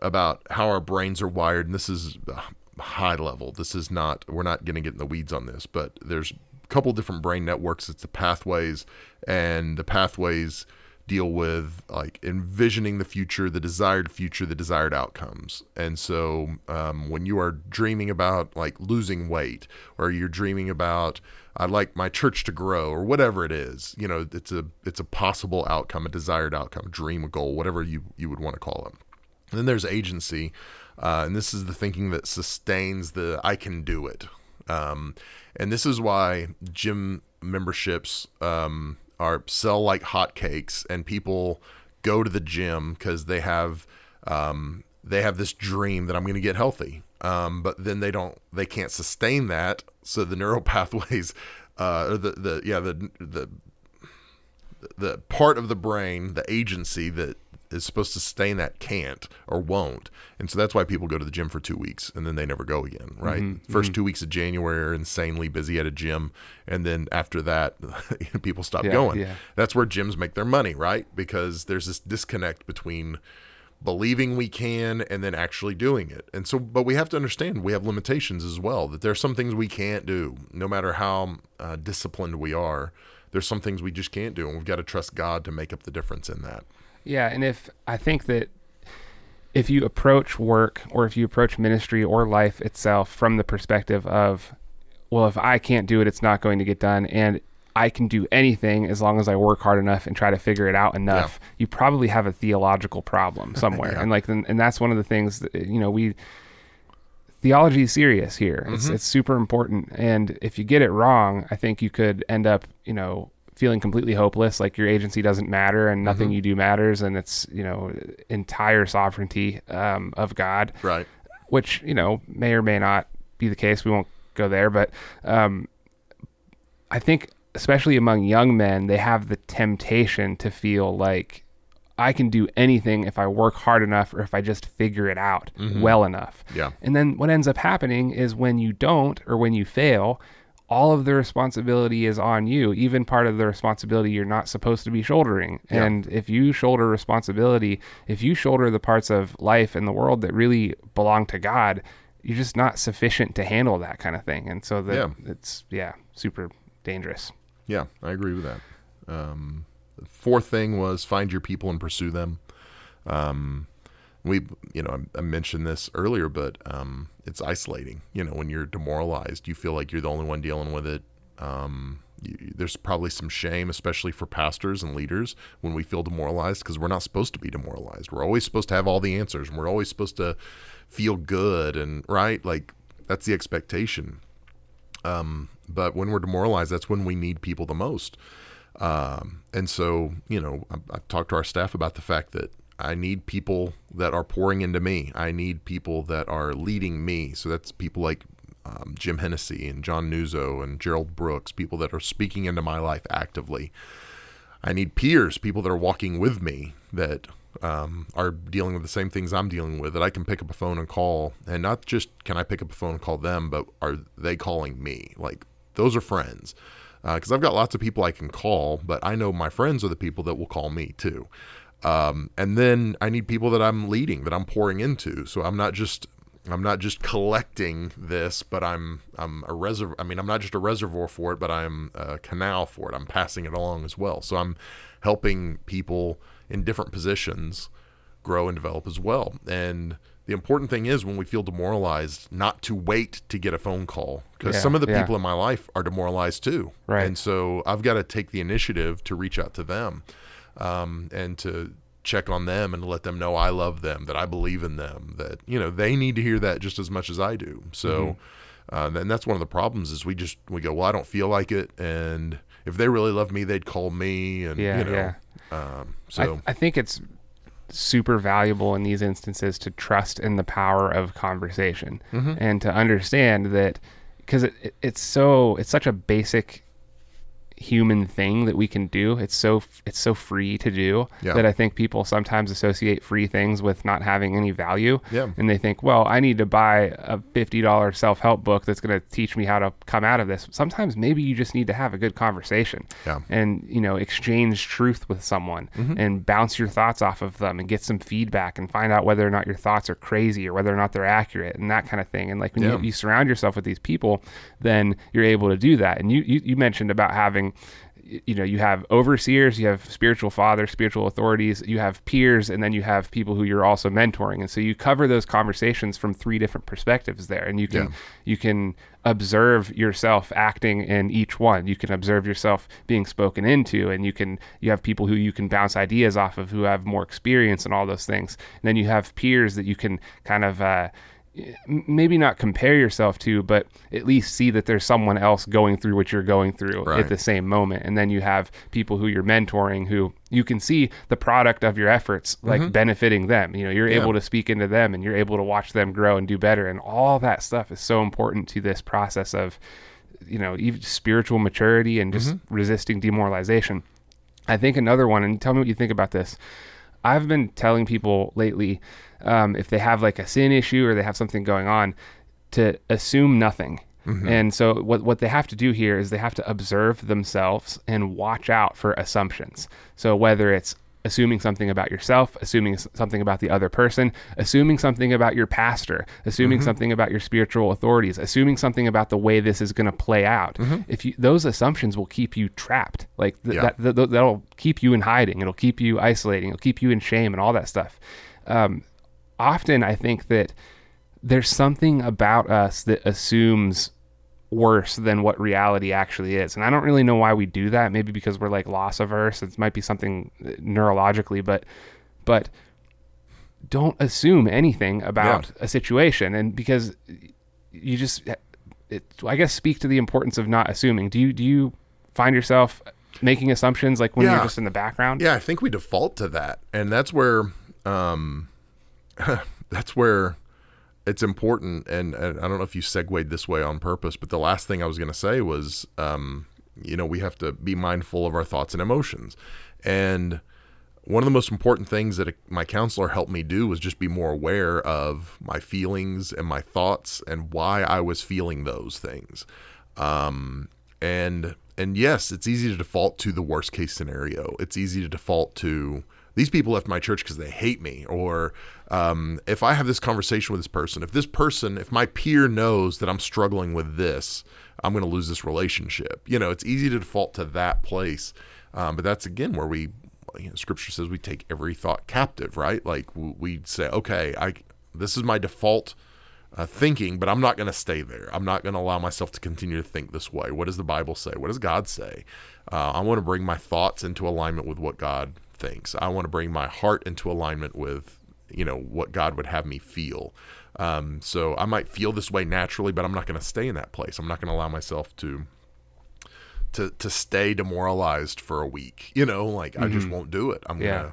about how our brains are wired, and this is uh, high level. This is not. We're not going to get in the weeds on this, but there's a couple different brain networks. It's the pathways, and the pathways deal with like envisioning the future, the desired future, the desired outcomes. And so um, when you are dreaming about like losing weight, or you're dreaming about I'd like my church to grow, or whatever it is, you know, it's a it's a possible outcome, a desired outcome, dream, a goal, whatever you you would want to call it. And then there's agency, uh, and this is the thinking that sustains the I can do it. Um, and this is why gym memberships um, are sell like hotcakes, and people go to the gym because they have um, they have this dream that I'm going to get healthy. Um, but then they don't they can't sustain that, so the neural pathways, uh, or the the yeah the the the part of the brain, the agency that is supposed to sustain that can't or won't. And so that's why people go to the gym for two weeks and then they never go again, right? 1st two weeks of January are insanely busy at a gym. And then after that, people stop Yeah, going. yeah. That's where gyms make their money, right? Because there's this disconnect between believing we can and then actually doing it. And so, but we have to understand we have limitations as well, that there are some things we can't do, no matter how uh, disciplined we are. There's some things we just can't do, and we've got to trust God to make up the difference in that. Yeah, and if I think that if you approach work or if you approach ministry or life itself from the perspective of, well, if I can't do it, it's not going to get done, and I can do anything as long as I work hard enough and try to figure it out enough, you probably have a theological problem somewhere. Yeah. And like, and, that's one of the things that you know we theology is serious here. Mm-hmm. it's super important, and if you get it wrong, I think you could end up, you know, feeling completely hopeless, like your agency doesn't matter and nothing Mm-hmm. you do matters, and it's you know entire sovereignty um, of God, Right. which you know may or may not be the case. We won't go there, but um, I think especially among young men, they have the temptation to feel like I can do anything if I work hard enough or if I just figure it out well enough. Yeah. And then what ends up happening is when you don't or when you fail, all of the responsibility is on you, even part of the responsibility you're not supposed to be shouldering. Yeah. And if you shoulder responsibility, if you shoulder the parts of life and the world that really belong to God, you're just not sufficient to handle that kind of thing. And so that Yeah. it's yeah, super dangerous. Yeah, I agree with that. Um, the fourth thing was find your people and pursue them. Um, we, you know, I, mentioned this earlier, but um, it's isolating. You know, when you're demoralized, you feel like you're the only one dealing with it. Um, you, there's probably some shame, especially for pastors and leaders, when we feel demoralized because we're not supposed to be demoralized. We're always supposed to have all the answers, and we're always supposed to feel good and right. Like that's the expectation. Um, but when we're demoralized, that's when we need people the most. Um, and so, you know, I, I've talked to our staff about the fact that I need people that are pouring into me. I need people that are leading me. So that's people like um, Jim Hennessy and John Nuzzo and Gerald Brooks, people that are speaking into my life actively. I need peers, people that are walking with me that um, are dealing with the same things I'm dealing with that I can pick up a phone and call. And not just can I pick up a phone and call them, but are they calling me? Like, those are friends. Because uh, I've got lots of people I can call, but I know my friends are the people that will call me too. Um, and then I need people that I'm leading, that I'm pouring into. So I'm not just I'm not just collecting this, but I'm I'm a reservoir. I mean, I'm not just a reservoir for it, but I'm a canal for it. I'm passing it along as well. So I'm helping people in different positions grow and develop as well. And the important thing is when we feel demoralized, not to wait to get a phone call because Yeah, some of the yeah. people in my life are demoralized too. Right. And so I've got to take the initiative to reach out to them um, and to check on them and let them know I love them, that I believe in them, that you know they need to hear that just as much as I do. So, Mm-hmm. uh, and that's one of the problems is we just we go, well, I don't feel like it, and if they really love me, they'd call me, and Yeah, you know, yeah. um, I, so I think it's super valuable in these instances to trust in the power of conversation Mm-hmm. and to understand that because it, it, it's so it's such a basic human thing that we can do it's so it's so free to do Yeah. that i think people sometimes associate free things with not having any value Yeah. and they think well i need to buy a $50 self-help book that's going to teach me how to come out of this sometimes maybe you just need to have a good conversation Yeah. and you know exchange truth with someone mm-hmm. and bounce your thoughts off of them and get some feedback and find out whether or not your thoughts are crazy or whether or not they're accurate and that kind of thing and like when Yeah. you, you surround yourself with these people then you're able to do that and you you, you mentioned about having you know you have overseers you have spiritual fathers spiritual authorities you have peers and then you have people who you're also mentoring. And so you cover those conversations from three different perspectives there. And you can Yeah. you can observe yourself acting in each one. You can observe yourself being spoken into and you can you have people who you can bounce ideas off of who have more experience and all those things. And then you have peers that you can kind of uh, maybe not compare yourself to but at least see that there's someone else going through what you're going through Right. at the same moment and then you have people who you're mentoring who you can see the product of your efforts like benefiting them you know you're Mm-hmm. Yeah. able to speak into them and you're able to watch them grow and do better and all that stuff is so important to this process of you know even spiritual maturity and just Mm-hmm. resisting demoralization i think another one and tell me what you think about this i've been telling people lately um, if they have like a sin issue or they have something going on to assume nothing. And so what what they have to do here is they have to observe themselves and watch out for assumptions. So whether it's assuming something about yourself, assuming something about the other person, assuming something about your pastor, assuming something about your spiritual authorities, assuming something about the way this is going to play out. If you those assumptions will keep you trapped. Like th- Yeah. that, th- th- that'll keep you in hiding. It'll keep you isolating. It'll keep you in shame and all that stuff. Um, often, I think that there's something about us that assumes worse than what reality actually is. And I don't really know why we do that. Maybe because we're like loss averse. It might be something uh, neurologically, but but don't assume anything about a situation and because you just it, I guess speak to the importance of not assuming. Do you do you find yourself making assumptions like when Yeah. you're just in the background? Yeah, I think we default to that, and that's where, um, that's where it's important. And, and I don't know if you segued this way on purpose, but the last thing I was going to say was, um, you know, we have to be mindful of our thoughts and emotions, and one of the most important things that my counselor helped me do was just be more aware of my feelings and my thoughts and why I was feeling those things. Um, and and yes, it's easy to default to the worst case scenario. It's easy to default to these people left my church because they hate me, or um, if I have this conversation with this person, if this person, if my peer knows that I'm struggling with this, I'm going to lose this relationship. You know, it's easy to default to that place, um, but that's again where we, you know, Scripture says we take every thought captive, right? Like we say, okay, I this is my default uh, thinking, but I'm not going to stay there. I'm not going to allow myself to continue to think this way. What does the Bible say? What does God say? Uh, I want to bring my thoughts into alignment with what God thinks. I want to bring my heart into alignment with, you know, what God would have me feel. Um, so I might feel this way naturally, but I'm not going to stay in that place. I'm not going to allow myself to to to stay demoralized for a week. You know, like I just won't do it. I'm Yeah. gonna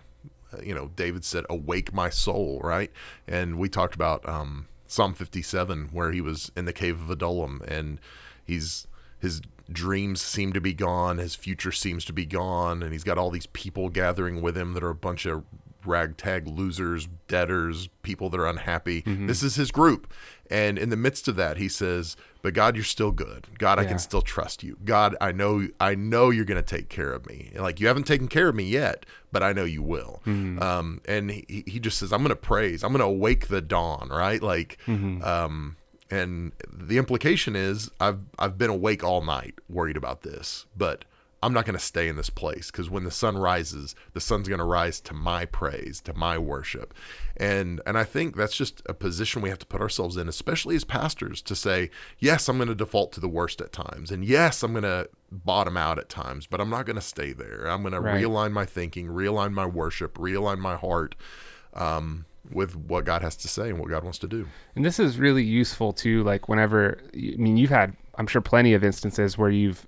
Uh, You know, David said, "Awake my soul," right? And we talked about um, Psalm 57, where he was in the cave of Adullam, and he's his dreams seem to be gone, his future seems to be gone, and he's got all these people gathering with him that are a bunch of ragtag losers, debtors, people that are unhappy. This is his group. And in the midst of that, he says, "But God, you're still good. God, I can still trust you. God, I know I know you're going to take care of me. Like you haven't taken care of me yet, but I know you will." Um, and he, he just says, "I'm going to praise. I'm going to awake the dawn." Right? Like, um, and the implication is I've I've been awake all night worried about this, but I'm not going to stay in this place because when the sun rises, the sun's going to rise to my praise, to my worship, and and I think that's just a position we have to put ourselves in, especially as pastors, to say yes, I'm going to default to the worst at times, and yes, I'm going to bottom out at times, but I'm not going to stay there. I'm going to realign my thinking, realign my worship, realign my heart. Um, with what God has to say and what God wants to do. And this is really useful too. Like whenever, I mean, you've had, I'm sure, plenty of instances where you've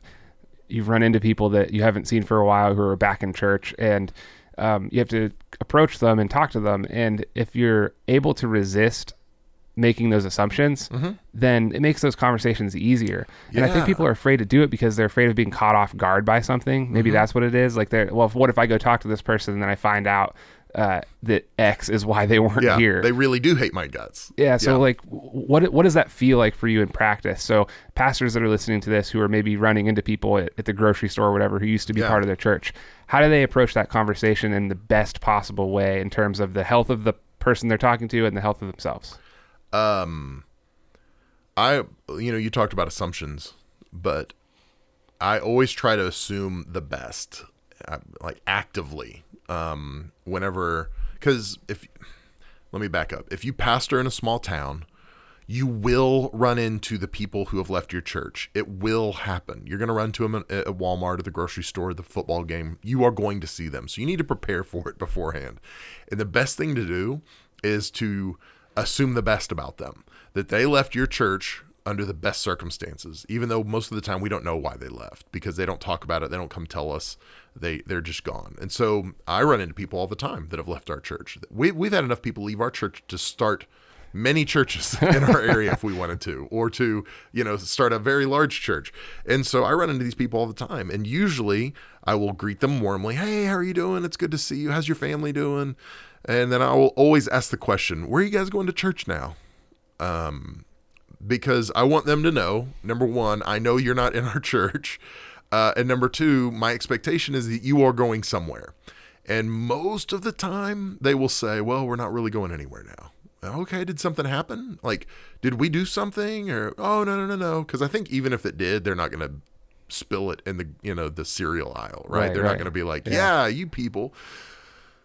you've run into people that you haven't seen for a while who are back in church, and um, you have to approach them and talk to them. And if you're able to resist making those assumptions, then it makes those conversations easier. And I think Mm-hmm. People are afraid to do it because they're afraid of being caught off guard by something. Maybe Mm-hmm. that's what it is. Like, they're well, what if I go talk to this person and then I find out uh, that X is why they weren't Yeah, here? they really do hate my guts. Yeah. So, Yeah. like, what what does that feel like for you in practice? So, pastors that are listening to this, who are maybe running into people at, at the grocery store or whatever, who used to be Yeah. part of their church, how do they approach that conversation in the best possible way in terms of the health of the person they're talking to and the health of themselves? Um, I, you know, you talked about assumptions, but I always try to assume the best, uh, like actively. Um, whenever, because if, let me back up. If you pastor in a small town, you will run into the people who have left your church. It will happen. You're going to run to them at Walmart, at the grocery store, the football game. You are going to see them. So you need to prepare for it beforehand. And the best thing to do is to assume the best about them that they left your church under the best circumstances, even though most of the time we don't know why they left because they don't talk about it. They don't come tell us. They they're just gone. And so I run into people all the time that have left our church. We we've had enough people leave our church to start many churches in our area if we wanted to, or to, you know, start a very large church. And so I run into these people all the time. And usually I will greet them warmly. Hey, how are you doing? It's good to see you. How's your family doing? And then I will always ask the question, where are you guys going to church now? Um, because I want them to know number one, I know you're not in our church. Uh, and number two, my expectation is that you are going somewhere. And most of the time, they will say, Well, we're not really going anywhere now. Okay, did something happen? Like, did we do something? Or, oh, no, no, no, no. Because I think even if it did, they're not going to spill it in the, you know, the cereal aisle, right? Right, they're right. not going to be like, Yeah. yeah, you people.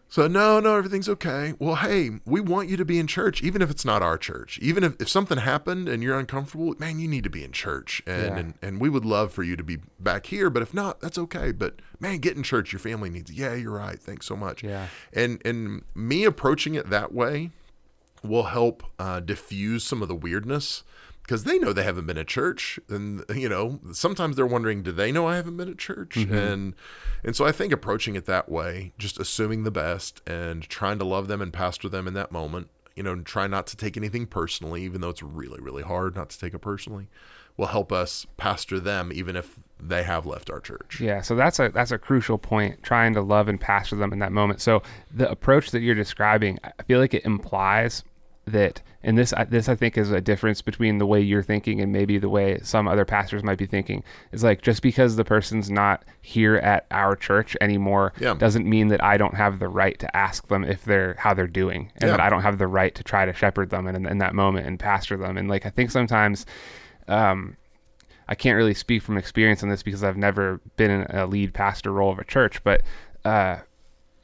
So no, no, everything's okay. Well, hey, we want you to be in church, even if it's not our church. Even if, if something happened and you're uncomfortable, man, you need to be in church. And, Yeah. and and we would love for you to be back here. But if not, that's okay. But man, get in church. Your family needs it. Yeah, you're right. Thanks so much. Yeah. And and me approaching it that way will help uh, diffuse some of the weirdness because they know they haven't been at church and you know sometimes they're wondering do they know i haven't been at church mm-hmm. and and so i think approaching it that way just assuming the best and trying to love them and pastor them in that moment you know and try not to take anything personally even though it's really really hard not to take it personally will help us pastor them even if they have left our church Yeah, so that's a that's a crucial point. Trying to love and pastor them in that moment. So the approach that you're describing, I feel like it implies that, and this I- this I think is a difference between the way you're thinking and maybe the way some other pastors might be thinking. Is like just because the person's not here at our church anymore Yeah. doesn't mean that I don't have the right to ask them if they're how they're doing, and Yeah. that I don't have the right to try to shepherd them in, in that moment and pastor them. And like I think sometimes. Um, I can't really speak from experience on this because I've never been in a lead pastor role of a church, but uh,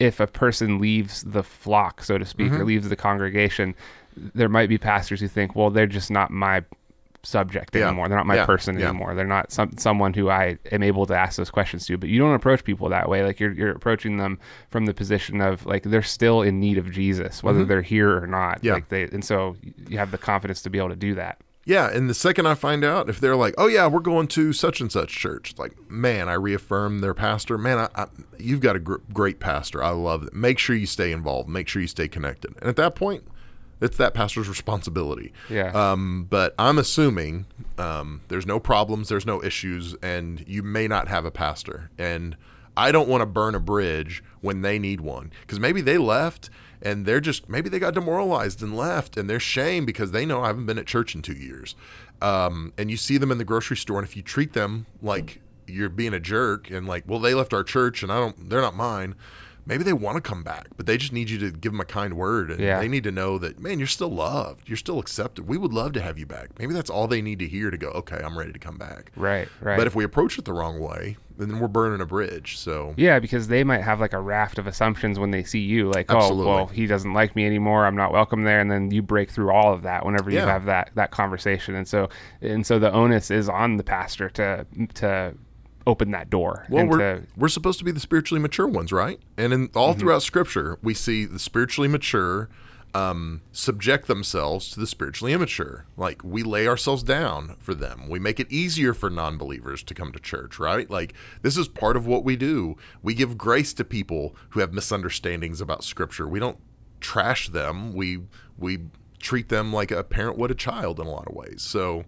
if a person leaves the flock, so to speak, Mm-hmm. or leaves the congregation, there might be pastors who think, well, they're just not my subject Yeah. anymore. They're not my Yeah. person Yeah. anymore. They're not some someone who I am able to ask those questions to. But you don't approach people that way. Like you're you're approaching them from the position of like they're still in need of Jesus, whether they're here or not. Mm-hmm. Yeah. Like they and so you have the confidence to be able to do that. Yeah, and the second I find out, if they're like, "Oh yeah, we're going to such and such church," it's like, man, I reaffirm their pastor. Man, I, I, you've got a gr- great pastor. I love it. Make sure you stay involved. Make sure you stay connected. And at that point, it's that pastor's responsibility. Yeah. Um, but I'm assuming um, there's no problems, there's no issues, and you may not have a pastor. And I don't want to burn a bridge when they need one because maybe they left and they're just maybe they got demoralized and left and they're shame because they know I haven't been at church in two years. Um, and you see them in the grocery store, and if you treat them like you're being a jerk and like, well, they left our church and I don't, they're not mine. Maybe they want to come back, but they just need you to give them a kind word, and Yeah. they need to know that, man, you're still loved, you're still accepted. We would love to have you back. Maybe that's all they need to hear to go, okay, I'm ready to come back. right, right. But if we approach it the wrong way, then we're burning a bridge. So Yeah, because they might have like a raft of assumptions when they see you, like, Absolutely. oh, well, he doesn't like me anymore. I'm not welcome there, and then you break through all of that whenever you Yeah. have that that conversation, and so and so the onus is on the pastor to to open that door. Well, and we're, to, we're supposed to be the spiritually mature ones, right? And in Mm-hmm. all throughout Scripture, we see the spiritually mature um, subject themselves to the spiritually immature. Like we lay ourselves down for them. We make it easier for non-believers to come to church, right? Like this is part of what we do. We give grace to people who have misunderstandings about Scripture. We don't trash them. We we treat them like a parent would a child in a lot of ways. So.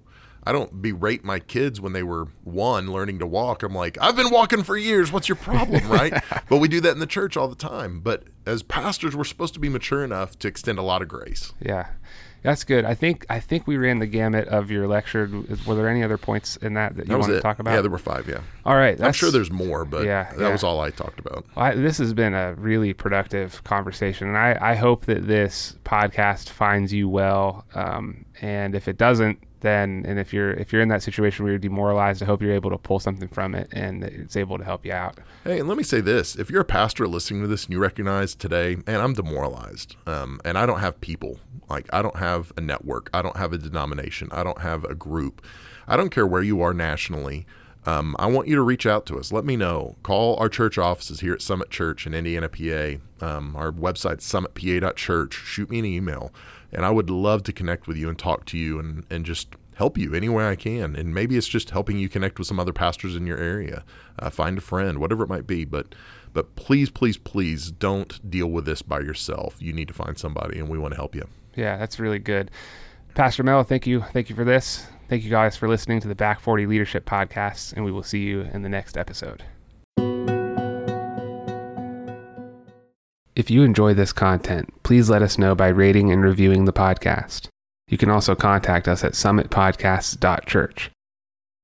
I don't berate my kids when they were one learning to walk. I'm like, I've been walking for years. What's your problem, right? but we do that in the church all the time. But as pastors, we're supposed to be mature enough to extend a lot of grace. yeah, that's good. I think I think we ran the gamut of your lecture. Were there any other points in that that you That was want it. to talk about? Yeah, there were five. Yeah, all right, I'm sure there's more, but Yeah, that yeah. was all I talked about. I, this has been a really productive conversation, and I, I hope that this podcast finds you well. Um, and if it doesn't, then and if you're if you're in that situation where you're demoralized, I hope you're able to pull something from it and it's able to help you out. Hey, and let me say this: if you're a pastor listening to this and you recognize today, man, I'm demoralized, um, and I don't have people. Like I don't have a network. I don't have a denomination. I don't have a group. I don't care where you are nationally. Um, I want you to reach out to us. Let me know. Call our church offices here at Summit Church in Indiana, PA. Um, our website, summitpa.church. Shoot me an email, and I would love to connect with you and talk to you and, and just help you any way I can. And maybe it's just helping you connect with some other pastors in your area, uh, find a friend, whatever it might be. But but please, please, please don't deal with this by yourself. You need to find somebody, and we want to help you. Yeah, that's really good. Pastor Mel. thank you. Thank you for this. Thank you guys for listening to the Back 40 Leadership Podcast, and we will see you in the next episode. If you enjoy this content, please let us know by rating and reviewing the podcast. You can also contact us at summitpodcasts.church.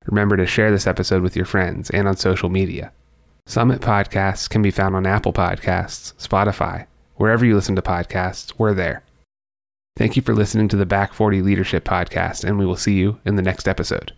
Remember to share this episode with your friends and on social media. Summit Podcasts can be found on Apple Podcasts, Spotify, wherever you listen to podcasts, we're there. Thank you for listening to the Back 40 Leadership Podcast, and we will see you in the next episode.